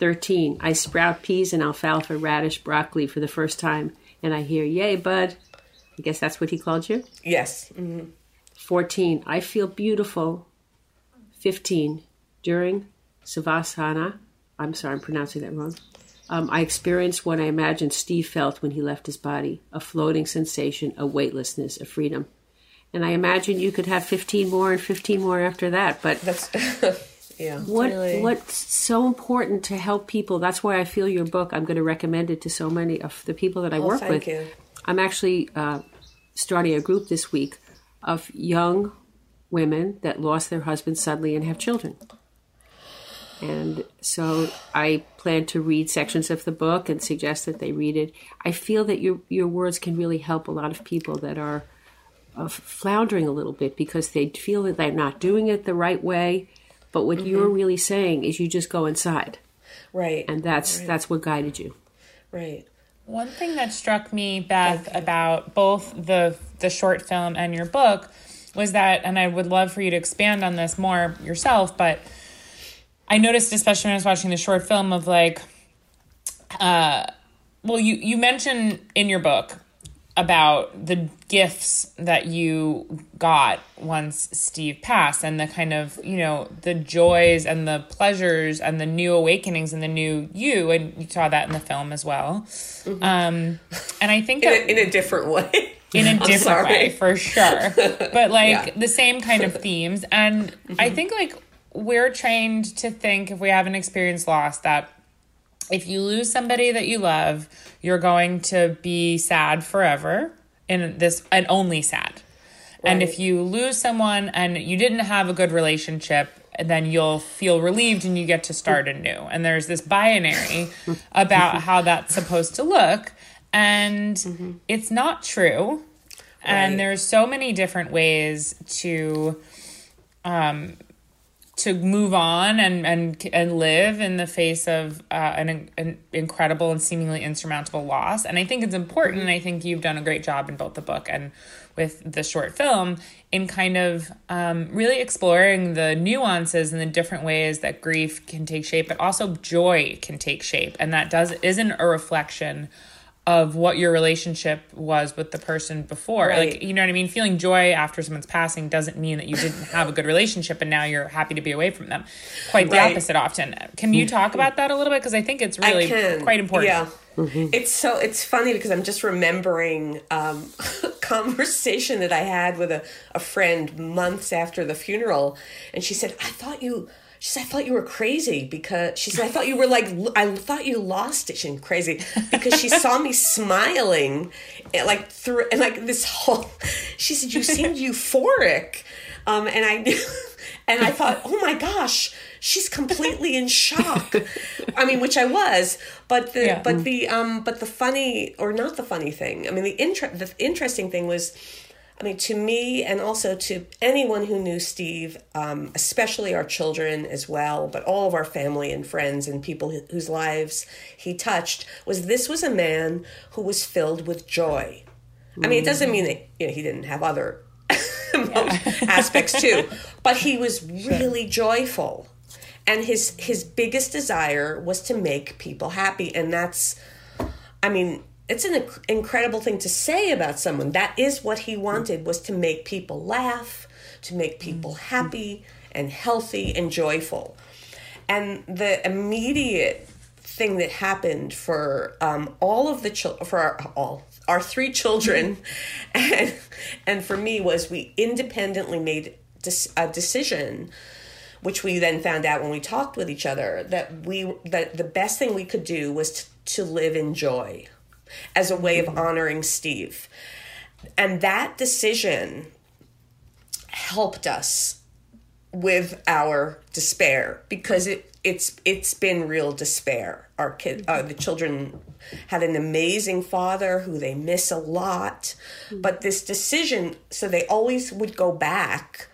13. I sprout peas and alfalfa, radish, broccoli for the first time, and I hear, Yay, bud. I guess that's what he called you. yes. Mhm. 14. I feel beautiful. 15. During Savasana, I'm sorry, I'm pronouncing that wrong. Um, I experienced what I imagined Steve felt when he left his body a floating sensation, a weightlessness, a freedom. And I imagine you could have 15 more and 15 more after that. But That's yeah. what really. what's so important to help people? That's why I feel your book. I'm going to recommend it to so many of the people that I work Oh, thank with. you. I'm actually uh, starting a group this week of young women that lost their husbands suddenly and have children. And so I plan to read sections of the book and suggest that they read it. I feel that your your words can really help a lot of people that are uh, floundering a little bit because they feel that they're not doing it the right way. But what you're really saying is you just go inside, Right. and that's that's what guided you. right. One thing that struck me, Beth, about both the the short film and your book was that, and I would love for you to expand on this more yourself, but I noticed, especially when I was watching the short film, of like, uh, well, you you mention in your book about the gifts that you got once Steve passed and the kind of, you know, the joys and the pleasures and the new awakenings and the new you. And you saw that in the film as well. Mm-hmm. Um, and I think in, a, in a different way. In a different way, for sure. But like yeah. the same kind of themes. And mm-hmm. I think like we're trained to think if we have an experience loss that if you lose somebody that you love, you're going to be sad forever in this and only sad. Right. And if you lose someone and you didn't have a good relationship, then you'll feel relieved and you get to start anew. And there's this binary about how that's supposed to look. And mm-hmm. it's not true. Right. And there's so many different ways to um, to move on and and and live in the face of uh, an, an incredible and seemingly insurmountable loss. And I think it's important. And I think you've done a great job in both the book and with the short film in kind of um, really exploring the nuances and the different ways that grief can take shape, but also joy can take shape, and that does isn't a reflection of what your relationship was with the person before. Right. Like, you know what I mean? Feeling joy after someone's passing doesn't mean that you didn't have a good relationship and now you're happy to be away from them. Quite the right. opposite often. Can you talk about that a little bit? Because I think it's really quite important. Yeah. Mm-hmm. It's so it's funny because I'm just remembering um, a conversation that I had with a, a friend months after the funeral, and she said, "I thought you she said, I thought you were crazy because she said, I thought you were like, I thought you lost it. She's crazy because she saw me smiling and like through, and like this whole, she said, you seemed euphoric. Um, and I, knew, and I thought, oh my gosh, she's completely in shock. I mean, which I was, but the, yeah. but the, um, but the funny or not the funny thing. I mean, the inter- the interesting thing was, I mean, to me, and also to anyone who knew Steve, um, especially our children as well, but all of our family and friends and people whose lives he touched, was this was a man who was filled with joy. I mean, it doesn't mean that you know, he didn't have other aspects too, but he was really joyful, and his his biggest desire was to make people happy, and that's, I mean, it's an incredible thing to say about someone that is what he wanted was to make people laugh to make people mm-hmm. happy and healthy and joyful and the immediate thing that happened for um, all of the children for our, all our three children mm-hmm. and and for me was we independently made a decision which we then found out when we talked with each other that we that the best thing we could do was to, to live in joy as a way of honoring Steve. And that decision helped us with our despair because it it's it's been real despair. Our kid, uh, the children had an amazing father who they miss a lot, but this decision, so they always would go back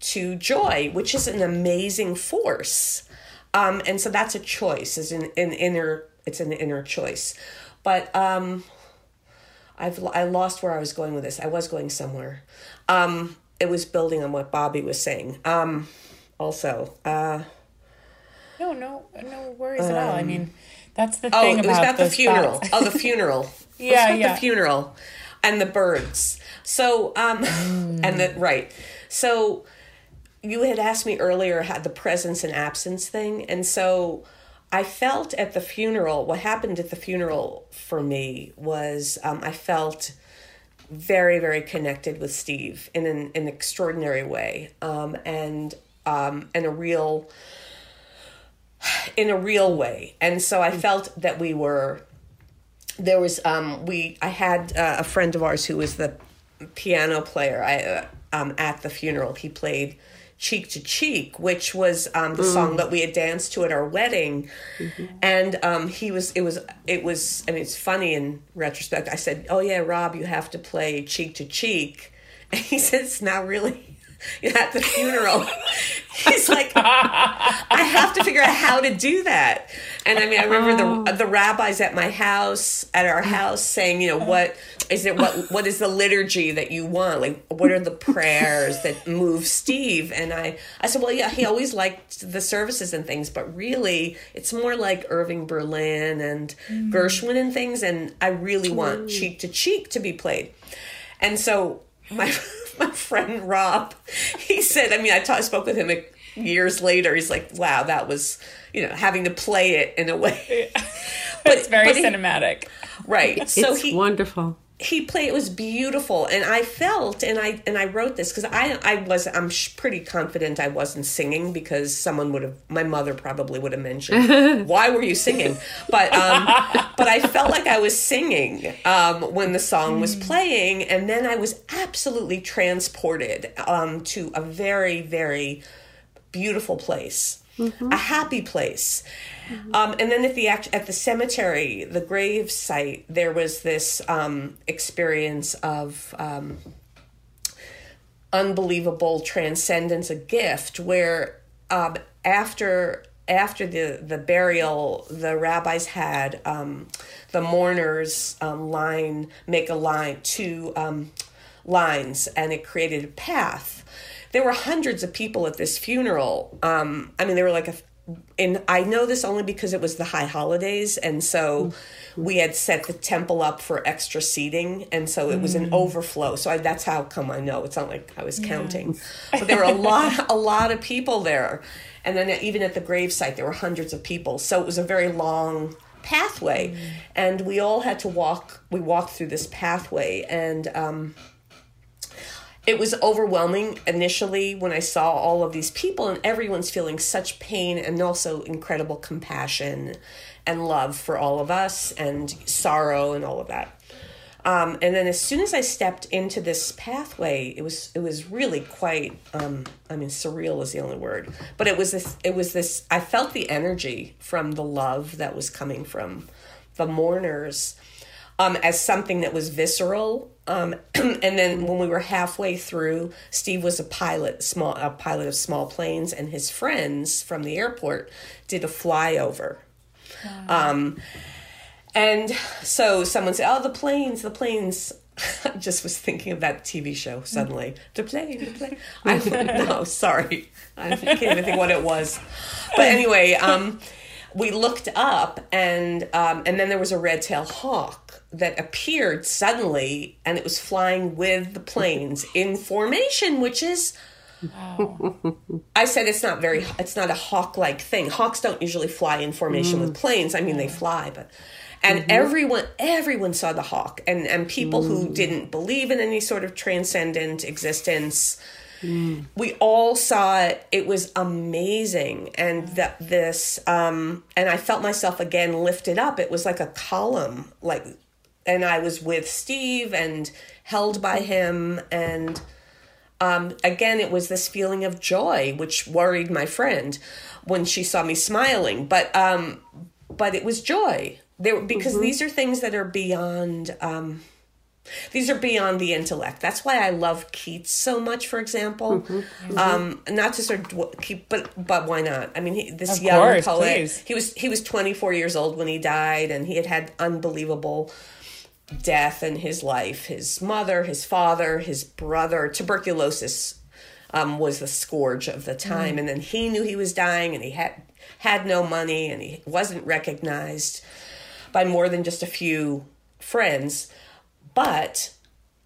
to joy, which is an amazing force, um, and so that's a choice. Is an, an inner, it's an inner choice. But um, I've I lost where I was going with this. I was going somewhere. Um, it was building on what Bobby was saying. Um, also, uh, no, no, no worries um, at all. I mean, that's the oh, thing it was about, the funeral. oh, the funeral. yeah, yeah. The funeral and the birds. So, um, mm. and the right. So, you had asked me earlier had the presence and absence thing, and so I felt at the funeral, what happened at the funeral for me was um, I felt very, very connected with Steve in an, an extraordinary way um, and um, in a real in a real way. And so I felt that we were there was um we I had uh, a friend of ours who was the piano player I uh, um at the funeral. He played Cheek to Cheek, which was um, the mm. song that we had danced to at our wedding. Mm-hmm. And um, he was, it was, it was, I mean, it's funny in retrospect. I said, Oh, yeah, Rob, you have to play Cheek to Cheek. And he said, It's not really. at the funeral. He's like, I have to figure out how to do that. And I mean, I remember the oh. the rabbis at my house, at our mm. house, saying, you know, mm. what is it? What what is the liturgy that you want? Like, what are the prayers that move Steve? And I I said, well, yeah, he always liked the services and things, but really, it's more like Irving Berlin and mm. Gershwin and things. And I really want cheek to cheek to be played. And so my my friend Rob, he said, I mean, I ta- spoke with him years later. He's like, wow, that was, you know, having to play it in a way. but it's very but he- cinematic. right. So it's he wonderful. He played it was beautiful. And i felt and i and i wrote this because i i was i'm sh- pretty confident i wasn't singing because someone would have my mother probably would have mentioned why were you singing? But um but i felt like i was singing um when the song was playing. And then i was absolutely transported um to a very very beautiful place a happy place. Um, and then at the act- at the cemetery, the grave site, there was this um, experience of um, unbelievable transcendence, a gift, where um, after after the the burial, the rabbis had um, the mourners um, line make a line two um, lines, and it created a path. There were hundreds of people at this funeral. Um, I mean, there were like a and I know this only because it was the high holidays, and so we had set the temple up for extra seating, and so it was an overflow. So I, that's how come I know. It's not like I was counting, but there were a lot, a lot of people there, and then even at the gravesite there were hundreds of people. So it was a very long pathway, and we all had to walk. We walked through this pathway, and. Um, it was overwhelming initially when I saw all of these people and everyone's feeling such pain and also incredible compassion and love for all of us and sorrow and all of that. Um, and then as soon as I stepped into this pathway, it was it was really quite um, I mean surreal is the only word, but it was this it was this I felt the energy from the love that was coming from the mourners um, as something that was visceral. Um, and then when we were halfway through, Steve was a pilot, small a pilot of small planes, and his friends from the airport did a flyover. Um, and so someone said, "Oh, the planes, the planes." I just was thinking of that TV show suddenly. The plane, the plane. I no, sorry, I can't even think what it was. But anyway, um, we looked up, and um, and then there was a red-tailed hawk that appeared suddenly, and it was flying with the planes in formation, which is. I said it's not very it's not a hawk-like thing. Hawks don't usually fly in formation with mm. planes. I mean they fly, but and mm-hmm. everyone everyone saw the hawk. And and people who didn't believe in any sort of transcendent existence mm. we all saw it. It was amazing. And that this um and i felt myself again lifted up. It was like a column like and i was with steve and held by him and um, again, it was this feeling of joy, which worried my friend when she saw me smiling. But um, but it was joy there because these are things that are beyond. Um, these are beyond the intellect. That's why I love Keats so much. For example, Um, not to sort of keep, but but why not? I mean, he, this Of young course, poet. please. He was he was twenty four years old when he died, and he had had unbelievable death in his life. His mother, his father, his brother, tuberculosis um, was the scourge of the time, and then he knew he was dying, and he had had no money, and he wasn't recognized by more than just a few friends, but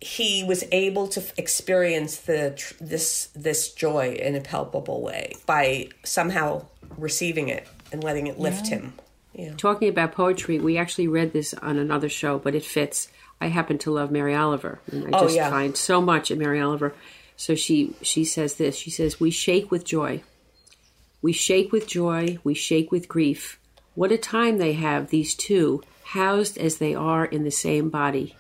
he was able to experience the this this joy in a palpable way by somehow receiving it and letting it lift him. Yeah. Talking about poetry, we actually read this on another show, but it fits. I happen to love Mary Oliver, and I Oh, just yeah. find so much in Mary Oliver. So she she says this. She says, "We shake with joy. We shake with joy. We shake with grief. What a time they have, these two, housed as they are in the same body."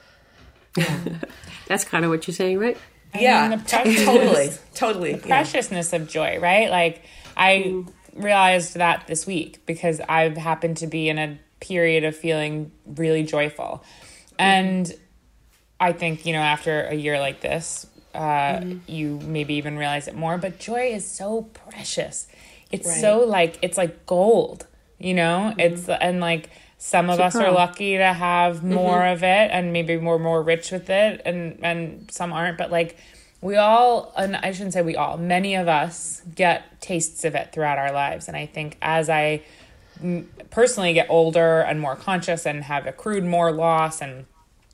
That's kind of what you're saying, right? Yeah, mean, the t- totally, totally. yeah. preciousness of joy, right? Like I mm-hmm. Realized that this week because I've happened to be in a period of feeling really joyful. And I think, you know, after a year like this, uh, Mm-hmm. you maybe even realize it more. But joy is so precious. It's Right. so like it's like gold, you know. It's and like some of us are lucky to have more Mm-hmm. of it, and maybe we're more rich with it, and and some aren't. But like we all, and I shouldn't say we all, many of us get tastes of it throughout our lives, and I think as I personally get older and more conscious and have accrued more loss and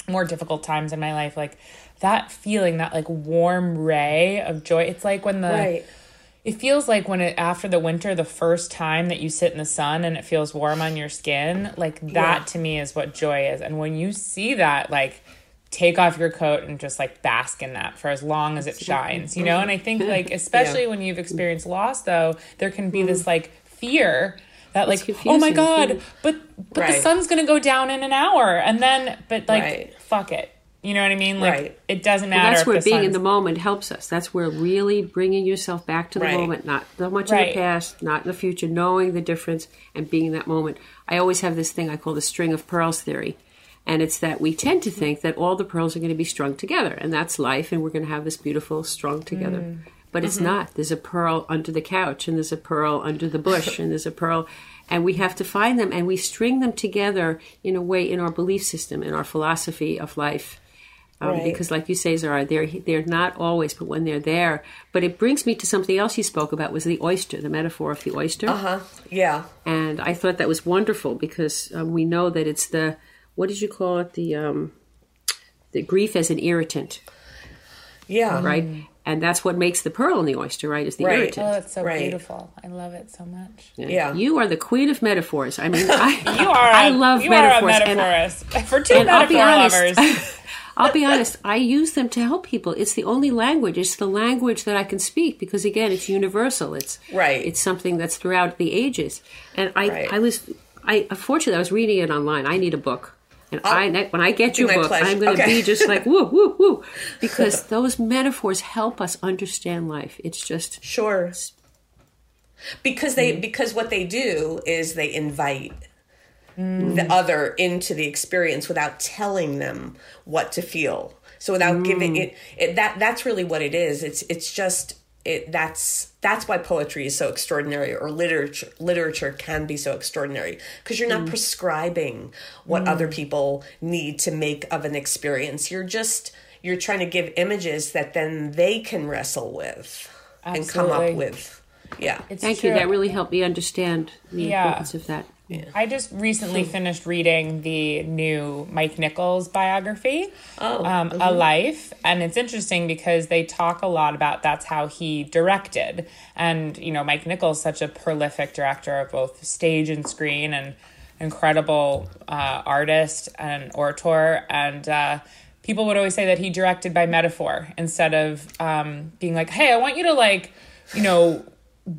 more difficult times in my life like that feeling that like warm ray of joy it's like when the Right. it feels like when it after the winter the first time that you sit in the sun and it feels warm on your skin like that Yeah. to me is what joy is and when you see that like take off your coat and just like bask in that for as long as it shines you know and i think like especially when you've experienced loss though there can be this mm. like fear that like oh my god mm. but but the sun's gonna go down in an hour and then but like Right. fuck it you know what i mean like Right. it doesn't Well, matter that's where being in the moment helps us. That's where really bringing yourself back to the Right. moment, not so much in the past, not in the future, knowing the difference and being in that moment. I always have this thing I call the string of pearls theory. And it's that we tend to think that all the pearls are going to be strung together, and that's life, and we're going to have this beautiful strung together. Mm. But it's not. There's a pearl under the couch, and there's a pearl under the bush, and there's a pearl, and we have to find them, and we string them together in a way in our belief system, in our philosophy of life um, Right. because like you say zara they're they're not always but when they're there but it brings me to something else you spoke about was the oyster the metaphor of the oyster Uh-huh. Yeah. and i thought that was wonderful because um, we know that it's the what did you call it the um the grief as an irritant Yeah. right and that's what makes the pearl in the oyster right is the Right. irritant oh that's so Right. beautiful i love it so much Yeah. you are the queen of metaphors i mean i, you are I a, love metaphors. you metaphors are a and- for two and I'll be honest. lovers I'll be honest. I use them to help people. It's the only language. It's the language that I can speak because again, it's universal. It's Right. It's something that's throughout the ages. And I, Right. I was, I unfortunately, I was reading it online. I need a book. Oh, and I, when I get your book, pleasure. I'm going to Okay. be just like woo, woo, woo, because those metaphors help us understand life. It's just Sure. Because they mm-hmm. because what they do is they invite mm. the other into the experience without telling them what to feel. So without giving mm. it, it that that's really what it is. It's it's just it that's that's why poetry is so extraordinary or literature literature can be so extraordinary because you're not prescribing what other people need to make of an experience. You're just you're trying to give images that then they can wrestle with and come up with. Yeah. It's thank you. That really helped me understand the Yeah. importance of that. I just recently finished reading the new Mike Nichols biography, Oh, um, A Life. And it's interesting because they talk a lot about that's how he directed. And, you know, Mike Nichols, such a prolific director of both stage and screen and incredible uh, artist and orator. And uh, people would always say that he directed by metaphor instead of um, being like, hey, I want you to, like, you know,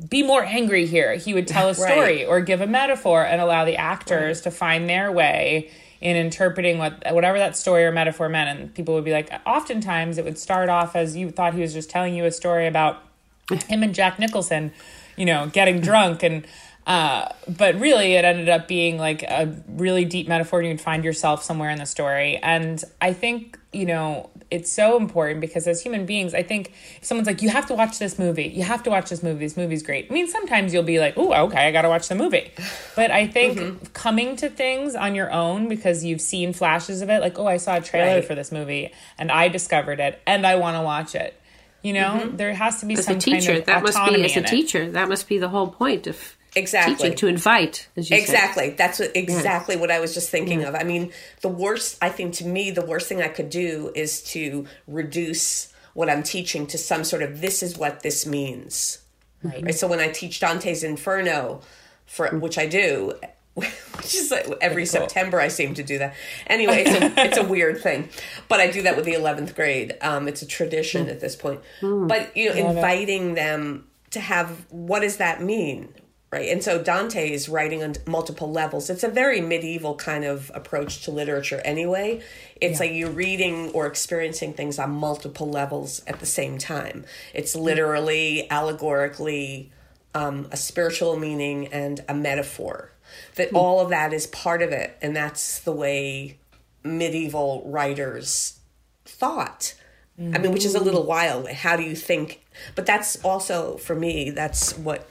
be more angry here. He would tell a story or give a metaphor and allow the actors to find their way in interpreting what whatever that story or metaphor meant. And people would be like, oftentimes it would start off as you thought he was just telling you a story about him and Jack Nicholson, you know, getting drunk and uh, but really it ended up being like a really deep metaphor and you'd find yourself somewhere in the story. And I think, you know, it's so important because as human beings, I think if someone's like, you have to watch this movie, you have to watch this movie, this movie's great. I mean, sometimes you'll be like, oh, okay, I gotta watch the movie. But I think mm-hmm. coming to things on your own because you've seen flashes of it, like, oh, I saw a trailer Right. for this movie and I discovered it and I wanna watch it. You know, mm-hmm. there has to be As some a teacher, kind of that must be as a teacher. That must be the whole point of Exactly. teaching to invite. As you said. Exactly. That's what exactly what I was just thinking of. I mean, the worst I think to me the worst thing I could do is to reduce what I'm teaching to some sort of this is what this means. Right. So when I teach Dante's Inferno for which I do which is like every September I seem to do that. Anyway, it's a, it's a weird thing, but I do that with the eleventh grade. Um, it's a tradition at this point. But you know, inviting them to have what does that mean, right? And so Dante is writing on multiple levels. It's a very medieval kind of approach to literature, anyway. It's like you're reading or experiencing things on multiple levels at the same time. It's literally, allegorically, um, a spiritual meaning and a metaphor. That all of that is part of it, and that's the way medieval writers thought I mean, which is a little wild. How do you think? But that's also for me. That's what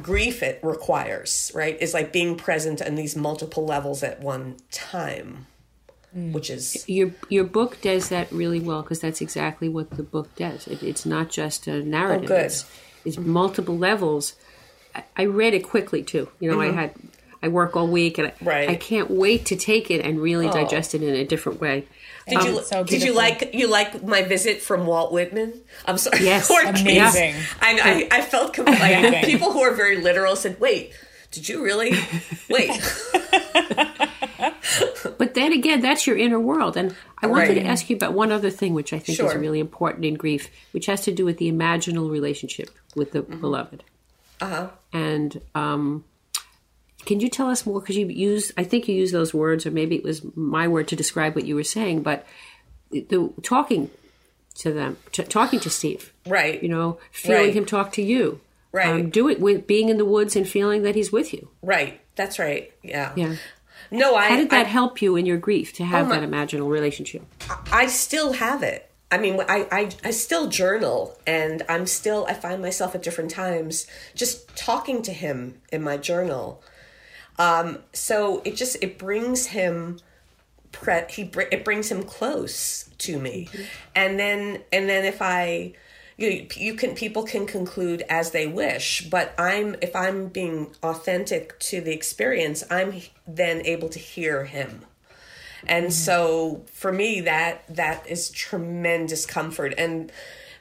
grief it requires, right? Is like being present on these multiple levels at one time, mm. which is Your your book does that really well because that's exactly what the book does. It, it's not just a narrative. Oh, good. It's, it's multiple levels. I, I read it quickly too. You know, I mm-hmm. had I work all week and I, Right. I can't wait to take it and really oh. digest it in a different way. Did you so did you like you like my visit from Walt Whitman? I'm sorry. Yes. Amazing. I, I I felt like people who are very literal said, "Wait, did you really? Wait." But then again, that's your inner world. And I wanted Right. to ask you about one other thing, which I think is really important in grief, which has to do with the imaginal relationship with the beloved. Uh huh. And um, can you tell us more? Because you used, I think you used those words, or maybe it was my word to describe what you were saying. But the, talking to them, t- talking to Steve, Right. you know, feeling Right. him talk to you, Right. Um, do it with being in the woods and feeling that he's with you. Right. That's right. Yeah. Yeah. No, I How did that I, help you in your grief to have Oh, my- that imaginal relationship? I still have it. I mean, I, I I still journal, and I'm still I find myself at different times just talking to him in my journal. Um, so it just it brings him pre- he br- it brings him close to me, and then and then if I you you can people can conclude as they wish, but I'm if I'm being authentic to the experience, I'm then able to hear him. And so for me that that is tremendous comfort. And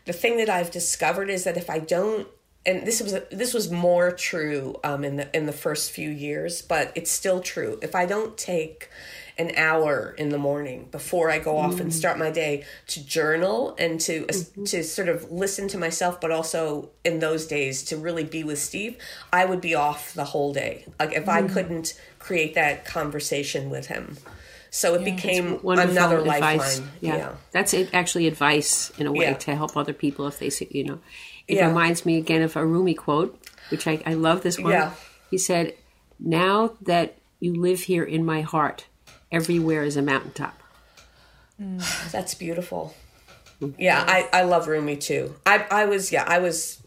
the thing that i've discovered is that if i don't and this was this was more true um, in the in the first few years but it's still true if i don't take an hour in the morning before i go off and mm. start my day to journal and to mm-hmm. to sort of listen to myself but also in those days to really be with steve i would be off the whole day like if i mm. couldn't create that conversation with him so it became another advice. lifeline. Yeah. Yeah. that's it, actually advice in a way Yeah. to help other people if they see, you know. It Yeah. reminds me again of a Rumi quote, which I, I love this one. Yeah. He said, "Now that you live here in my heart, everywhere is a mountaintop." Mm, that's beautiful. Mm-hmm. Yeah, I, I love Rumi too. I I was yeah I was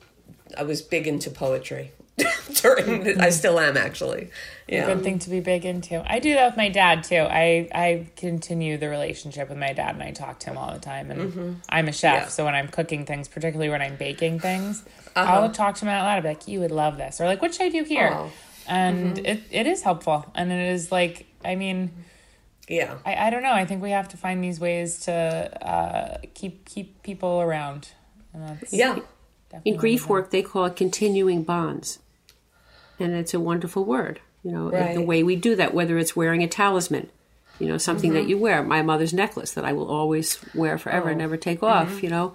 I was big into poetry during. The, I still am actually. Yeah. Good thing to be big into. I do that with my dad too. I I continue the relationship with my dad, and I talk to him all the time. And I'm a chef, Mm-hmm. Yeah. so when I'm cooking things, particularly when I'm baking things, Uh-huh. I'll talk to him out loud. I'll be like, "You would love this," or like, "What should I do here?" Oh. And it, it is helpful, and it is like, I mean, Yeah. I, I don't know. I think we have to find these ways to uh, keep keep people around. And that's Yeah. In grief work, they call it continuing bonds, and it's a wonderful word. You know, Right. the way we do that, whether it's wearing a talisman, you know, something Mm-hmm. that you wear, my mother's necklace that I will always wear forever Oh. and never take off, Mm-hmm. you know,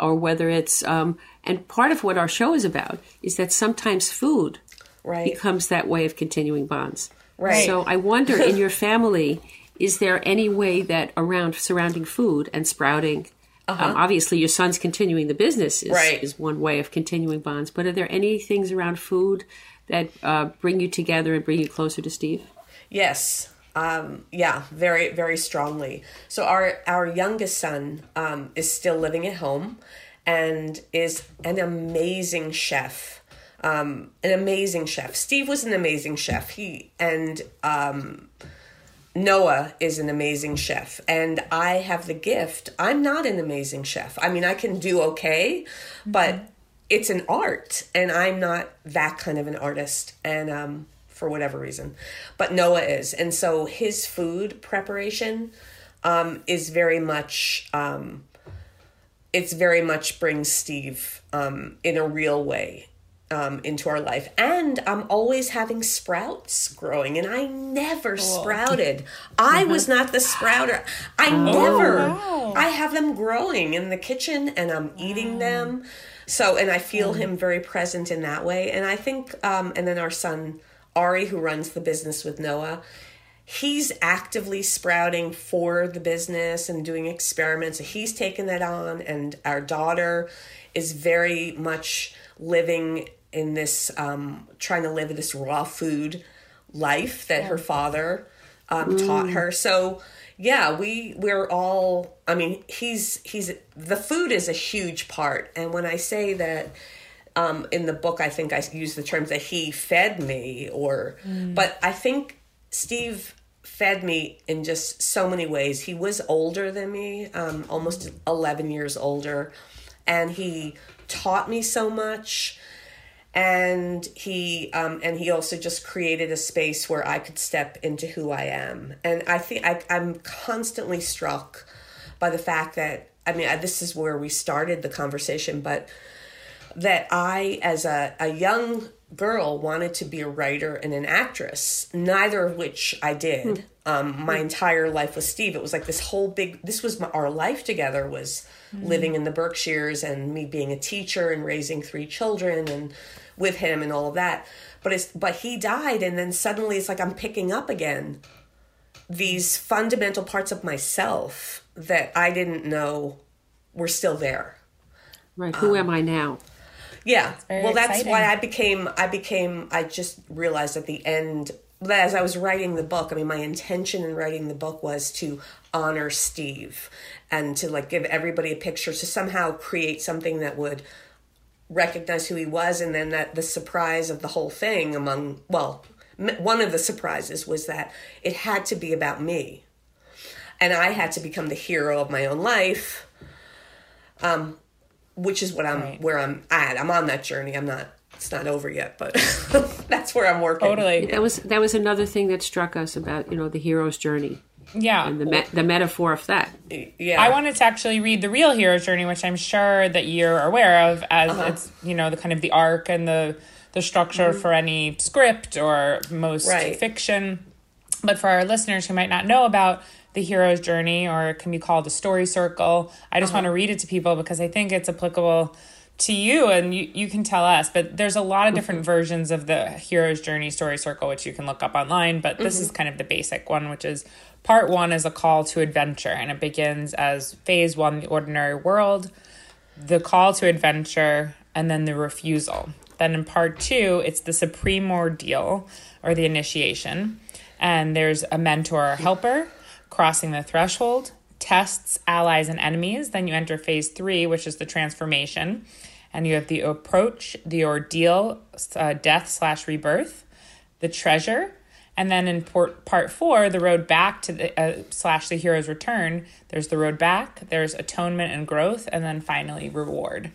or whether it's, um, and part of what our show is about is that sometimes food Right. becomes that way of continuing bonds. Right. So I wonder, in your family, is there any way that around surrounding food and sprouting? Um, obviously, your son's continuing the business is, Uh-huh. Right. is one way of continuing bonds. But are there any things around food that uh, bring you together and bring you closer to Steve? Yes. Um, yeah, very, very strongly. So our our youngest son um, is still living at home, and is an amazing chef. Um, an amazing chef. Steve was an amazing chef. He and um, Noah is an amazing chef, and I have the gift. I'm not an amazing chef. I mean, I can do okay, but it's an art, and I'm not that kind of an artist. And um, for whatever reason, but Noah is, and so his food preparation um, is very much. Um, it's very much brings Steve um, in a real way um, into our life. And I'm always having sprouts growing, and I never sprouted. I was not the sprouter. I never. I have them growing in the kitchen, and I'm eating them. So, and I feel him very present in that way. And I think, um, and then our son Ari, who runs the business with Noah, he's actively sprouting for the business and doing experiments. He's taken that on, and our daughter is very much living in this, um, trying to live this raw food life that her father um, taught her. So, yeah, we we're all. I mean, he's he's the food is a huge part, and when I say that. Um, in the book, I think I use the terms that he fed me, or, but I think Steve fed me in just so many ways. He was older than me, um, almost 11 years older, and he taught me so much. And he um, and he also just created a space where I could step into who I am. And I think I, I'm constantly struck by the fact that I mean this is where we started the conversation, but that I, as a, a young girl, wanted to be a writer and an actress, neither of which I did. Hmm. Um, my hmm. entire life with Steve, it was like this whole big, this was my, our life together was hmm. living in the Berkshires and me being a teacher and raising three children and with him and all of that. But it's, but he died and then suddenly it's like I'm picking up again these fundamental parts of myself that I didn't know were still there. Right. Who um, am I now? Yeah. Well, that's exciting. why I became I became I just realized at the end that as I was writing the book, I mean my intention in writing the book was to honor Steve and to like give everybody a picture to somehow create something that would recognize who he was and then that the surprise of the whole thing among well one of the surprises was that it had to be about me and I had to become the hero of my own life um which is what I'm Right. where I'm at. I'm on that journey. I'm not it's not over yet, but that's where I'm working. Totally. That was that was another thing that struck us about you know the hero's journey Yeah. and the me- the metaphor of that. Yeah. I wanted to actually read the real hero's journey, which I'm sure that you're aware of, as Uh-huh. it's you know the kind of the arc and the the structure for any script or most Mm-hmm. Right. fiction. But for our listeners who might not know about the hero's journey, or it can be called a story circle, I just Uh-huh. want to read it to people because I think it's applicable to you and you, you can tell us but there's a lot of different versions of the hero's journey story circle which you can look up online but this is kind of the basic one which is part one is a call to adventure and it begins as phase one the ordinary world the call to adventure and then the refusal. Then in part two it's the supreme ordeal or the initiation and there's a mentor or helper crossing the threshold tests allies and enemies then you enter phase three which is the transformation and you have the approach the ordeal uh, death slash rebirth the treasure and then in port, part four the road back to the uh, slash the hero's return there's the road back there's atonement and growth and then finally reward.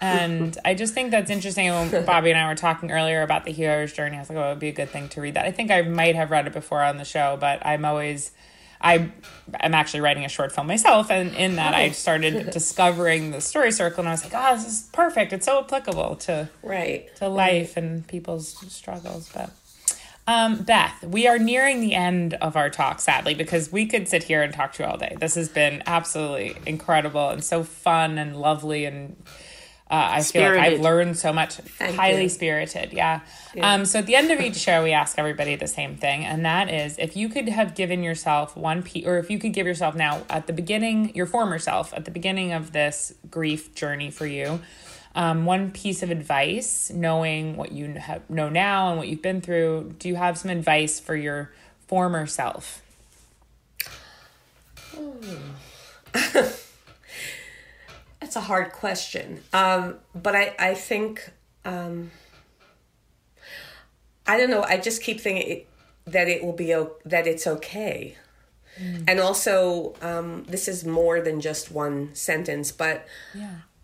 And i just think that's interesting when bobby and i were talking earlier about the hero's journey i was like oh it would be a good thing to read that. I think i might have read it before on the show but i'm always I am actually writing a short film myself, and in that I started discovering the story circle, and I was like, "Oh, this is perfect! It's so applicable to right. to life and people's struggles." But um, Beth, we are nearing the end of our talk, sadly, because we could sit here and talk to you all day. This has been absolutely incredible and so fun and lovely, and uh, I feel like I've learned so much. highly you. spirited, yeah. Um, so at the end of each show, we ask everybody the same thing, and that is if you could have given yourself one piece, or if you could give yourself now at the beginning, your former self at the beginning of this grief journey for you, um, one piece of advice, knowing what you have, know now and what you've been through. Do you have some advice for your former self? That's a hard question. Um, but I, I think, um, I don't know. I just keep thinking it, that it will be, o- that it's okay. And also, um, this is more than just one sentence, but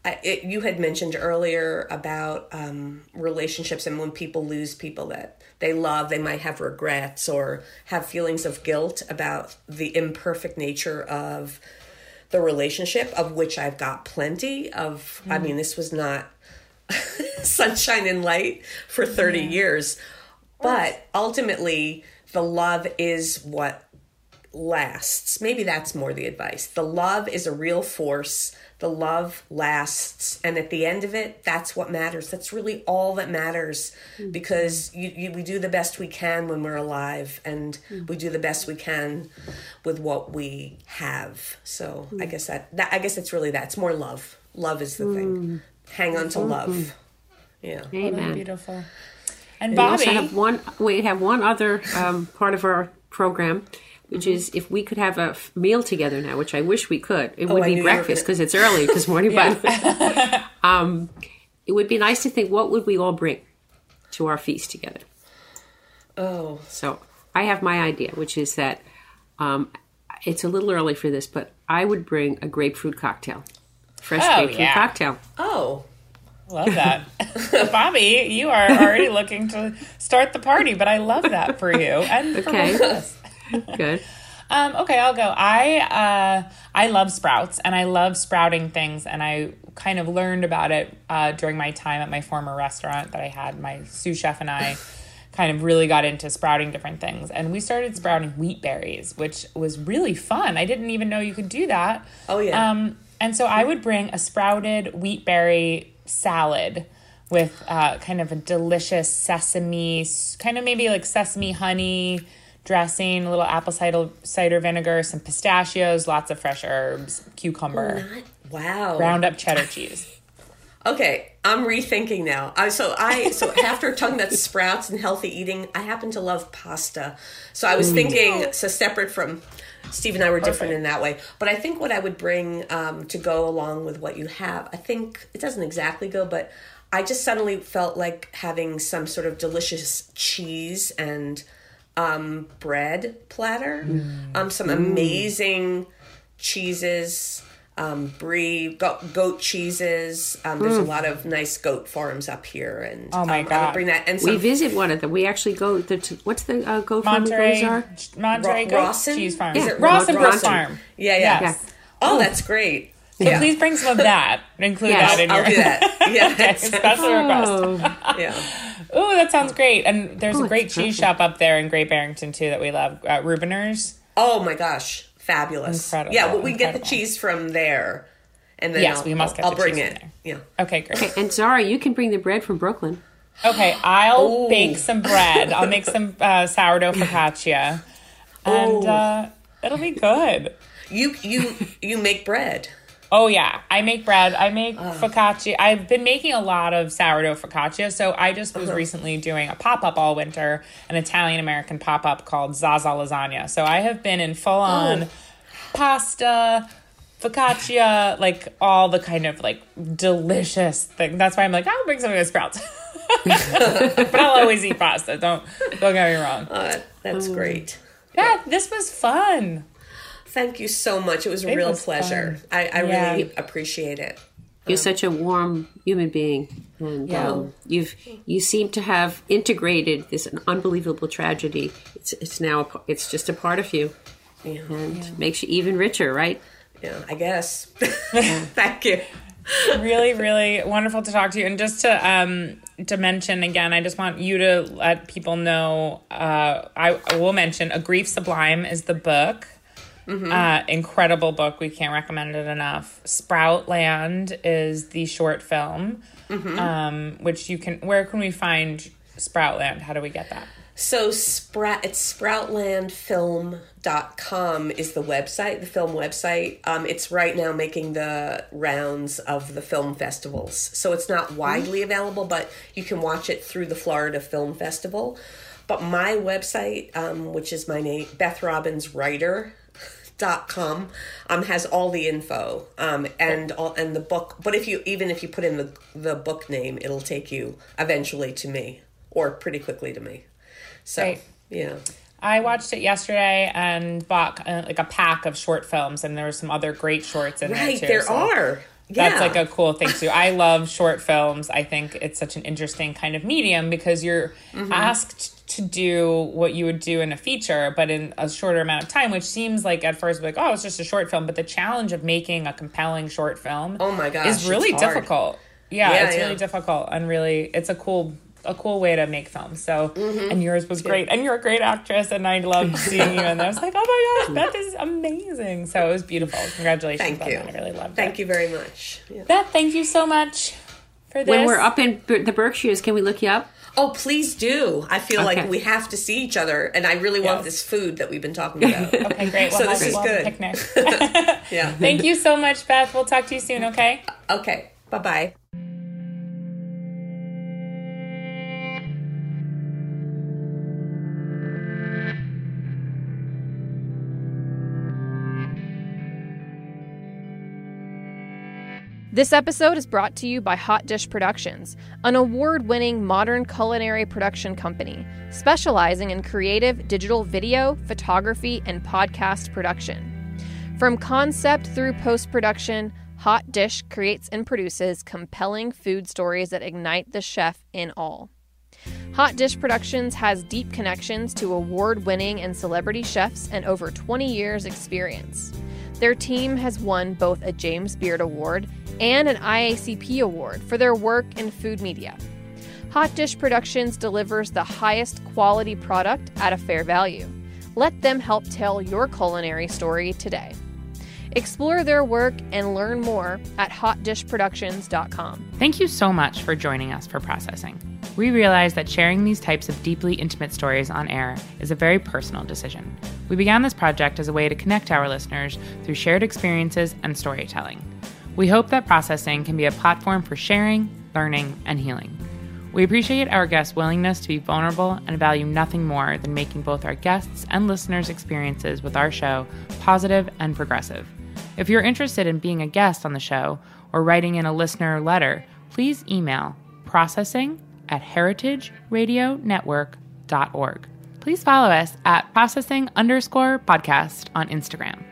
I, it, you had mentioned earlier about um, relationships and when people lose people that they love, they might have regrets or have feelings of guilt about the imperfect nature of the relationship, of which I've got plenty of. I hmm. mean, this was not sunshine and light for 30 years, but ultimately, the love is what lasts. Maybe that's more the advice. The love is a real force. The love lasts. And at the end of it, that's what matters. That's really all that matters mm-hmm. because you, you, we do the best we can when we're alive and mm-hmm. we do the best we can with what we have. So mm-hmm. I guess that, that, I guess it's really that. It's more love. Love is the thing. Mm. Hang on to love. Yeah. Amen. Beautiful. And We also Bobby, have one. We have one other um, part of our program which is if we could have a f- meal together now, which I wish we could. It Oh, would I be breakfast because it's early this morning, but um, it would be nice to think what would we all bring to our feast together. Oh, So I have my idea, which is that um, it's a little early for this, but I would bring a grapefruit cocktail, fresh Oh, grapefruit yeah. cocktail. oh, Love that. Bobby, you are already looking to start the party, but I love that for you. And for Okay. both of us. Good. Um, okay, I'll go. I uh, I love sprouts and I love sprouting things, and I kind of learned about it uh, during my time at my former restaurant that I had. My sous chef and I kind of really got into sprouting different things, and we started sprouting wheat berries, which was really fun. I didn't even know you could do that. Oh, yeah. Um, and so I would bring a sprouted wheat berry salad with uh, kind of a delicious sesame, kind of maybe like sesame honey dressing, a little apple cider, cider vinegar, some pistachios, lots of fresh herbs, cucumber, wow. ground up cheddar cheese. Okay, I'm rethinking now. I so I so after talking about sprouts and healthy eating, I happen to love pasta. So I was thinking so separate from Steve and I were different in that way. But I think what I would bring um, to go along with what you have, I think it doesn't exactly go, but I just suddenly felt like having some sort of delicious cheese and um, bread platter, um, some amazing cheeses, um, brie, goat, goat cheeses. Um, there's a lot of nice goat farms up here, and Oh my um, I God. would bring that. And We visit one of them. We actually go. The, to, what's the uh, goat farm we go Monterey, to? Monterey Ro- goat Rawson? cheese farm. Is it Rawson Brook Rawson? Farm. yeah, yeah. Yes. Oh, that's great. So yeah. please bring some of that. Include Yes, that in I'll your do that. Yeah, Okay, special request. Oh, yeah. Oh, that sounds great. And there's Oh, a great cheese shop up there in Great Barrington too that we love, uh, Rubiner's. Oh my gosh, fabulous! Incredible, Yeah, well, we get the cheese from there, and then Yes, I'll, we must get I'll the bring cheese it. from Yeah. Okay, great. and Zara, you can bring the bread from Brooklyn. Okay, I'll Oh. bake some bread. I'll make some uh, sourdough focaccia, and uh, it'll be good. You you you make bread. Oh yeah, I make bread. I make focaccia. I've been making a lot of sourdough focaccia. So I just was recently doing a pop up all winter, an Italian American pop up called Zaza Lasagna. So I have been in full on pasta, focaccia, like all the kind of like delicious thing. That's why I'm like, I'll bring some of those sprouts. but I'll always eat pasta. Don't don't get me wrong. Uh, that's great. Yeah, this was fun. Thank you so much. It was a It real was pleasure. fun. I, I Yeah. really appreciate it. You're such a warm human being, and Yeah. um, you've you seem to have integrated this unbelievable tragedy. It's it's now a, p- it's just a part of you, Yeah, and makes you even richer, right? yeah I guess. Thank you. really really wonderful to talk to you and just to um to mention again i just want you to let people know uh i, I will mention a grief sublime is the book uh incredible book. We can't recommend it enough. Sproutland is the short film um which you can where can we find sproutland how do we get that? So sprout it's sproutlandfilm.com is the website, the film website. Um, it's right now making the rounds of the film festivals. So it's not widely available, but you can watch it through the Florida Film Festival. But my website, um, which is my name, Beth Robbins Writer dot com um has all the info um and all and the book but if you even if you put in the the book name it'll take you eventually to me or pretty quickly to me so Great. yeah I watched it yesterday and bought uh, like a pack of short films, and there were some other great shorts in right there too. there so are yeah That's like a cool thing too. I love short films. I think it's such an interesting kind of medium because you're Mm-hmm. asked to do what you would do in a feature, but in a shorter amount of time, which seems like at first like, oh, it's just a short film. But the challenge of making a compelling short film Oh my gosh, is really difficult. Yeah, Yeah, it's yeah. really difficult and really it's a cool a cool way to make films. So Mm-hmm. and yours was great. And you're a great actress and I loved seeing you and I was like, Oh my gosh, Beth is amazing. So it was beautiful. Congratulations Thank you. that. I really loved thank it. you very much yeah. Beth, thank you so much for this. When we're up in the Berkshires, can we look you up? oh please do i feel Okay. like we have to see each other and i really want Yes. this food that we've been talking about Okay, great. We'll So this is we'll have a good. picnic. yeah Thank you so much, Beth. We'll talk to you soon, okay? okay bye-bye This episode is brought to you by Hot Dish Productions, an award winning modern culinary production company specializing in creative digital video, photography, and podcast production. From concept through post production, Hot Dish creates and produces compelling food stories that ignite the chef in all. Hot Dish Productions has deep connections to award winning and celebrity chefs and over 20 years' experience. Their team has won both a James Beard Award and an IACP award for their work in food media. Hot Dish Productions delivers the highest quality product at a fair value. Let them help tell your culinary story today. Explore their work and learn more at hotdishproductions.com. Thank you so much for joining us for processing. We realize that sharing these types of deeply intimate stories on air is a very personal decision. We began this project as a way to connect our listeners through shared experiences and storytelling. We hope that processing can be a platform for sharing, learning, and healing. We appreciate our guests' willingness to be vulnerable and value nothing more than making both our guests' and listeners' experiences with our show positive and progressive. If you're interested in being a guest on the show or writing in a listener letter, please email processing at heritageradionetwork.org. Please follow us at processing underscore podcast on Instagram.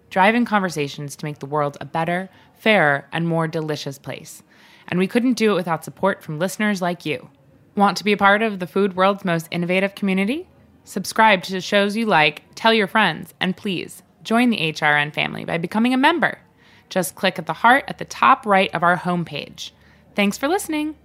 driving conversations to make the world a better, fairer, and more delicious place. And we couldn't do it without support from listeners like you. Want to be a part of the food world's most innovative community? Subscribe to shows you like, tell your friends, and please join the HRN family by becoming a member. Just click at the heart at the top right of our homepage. Thanks for listening.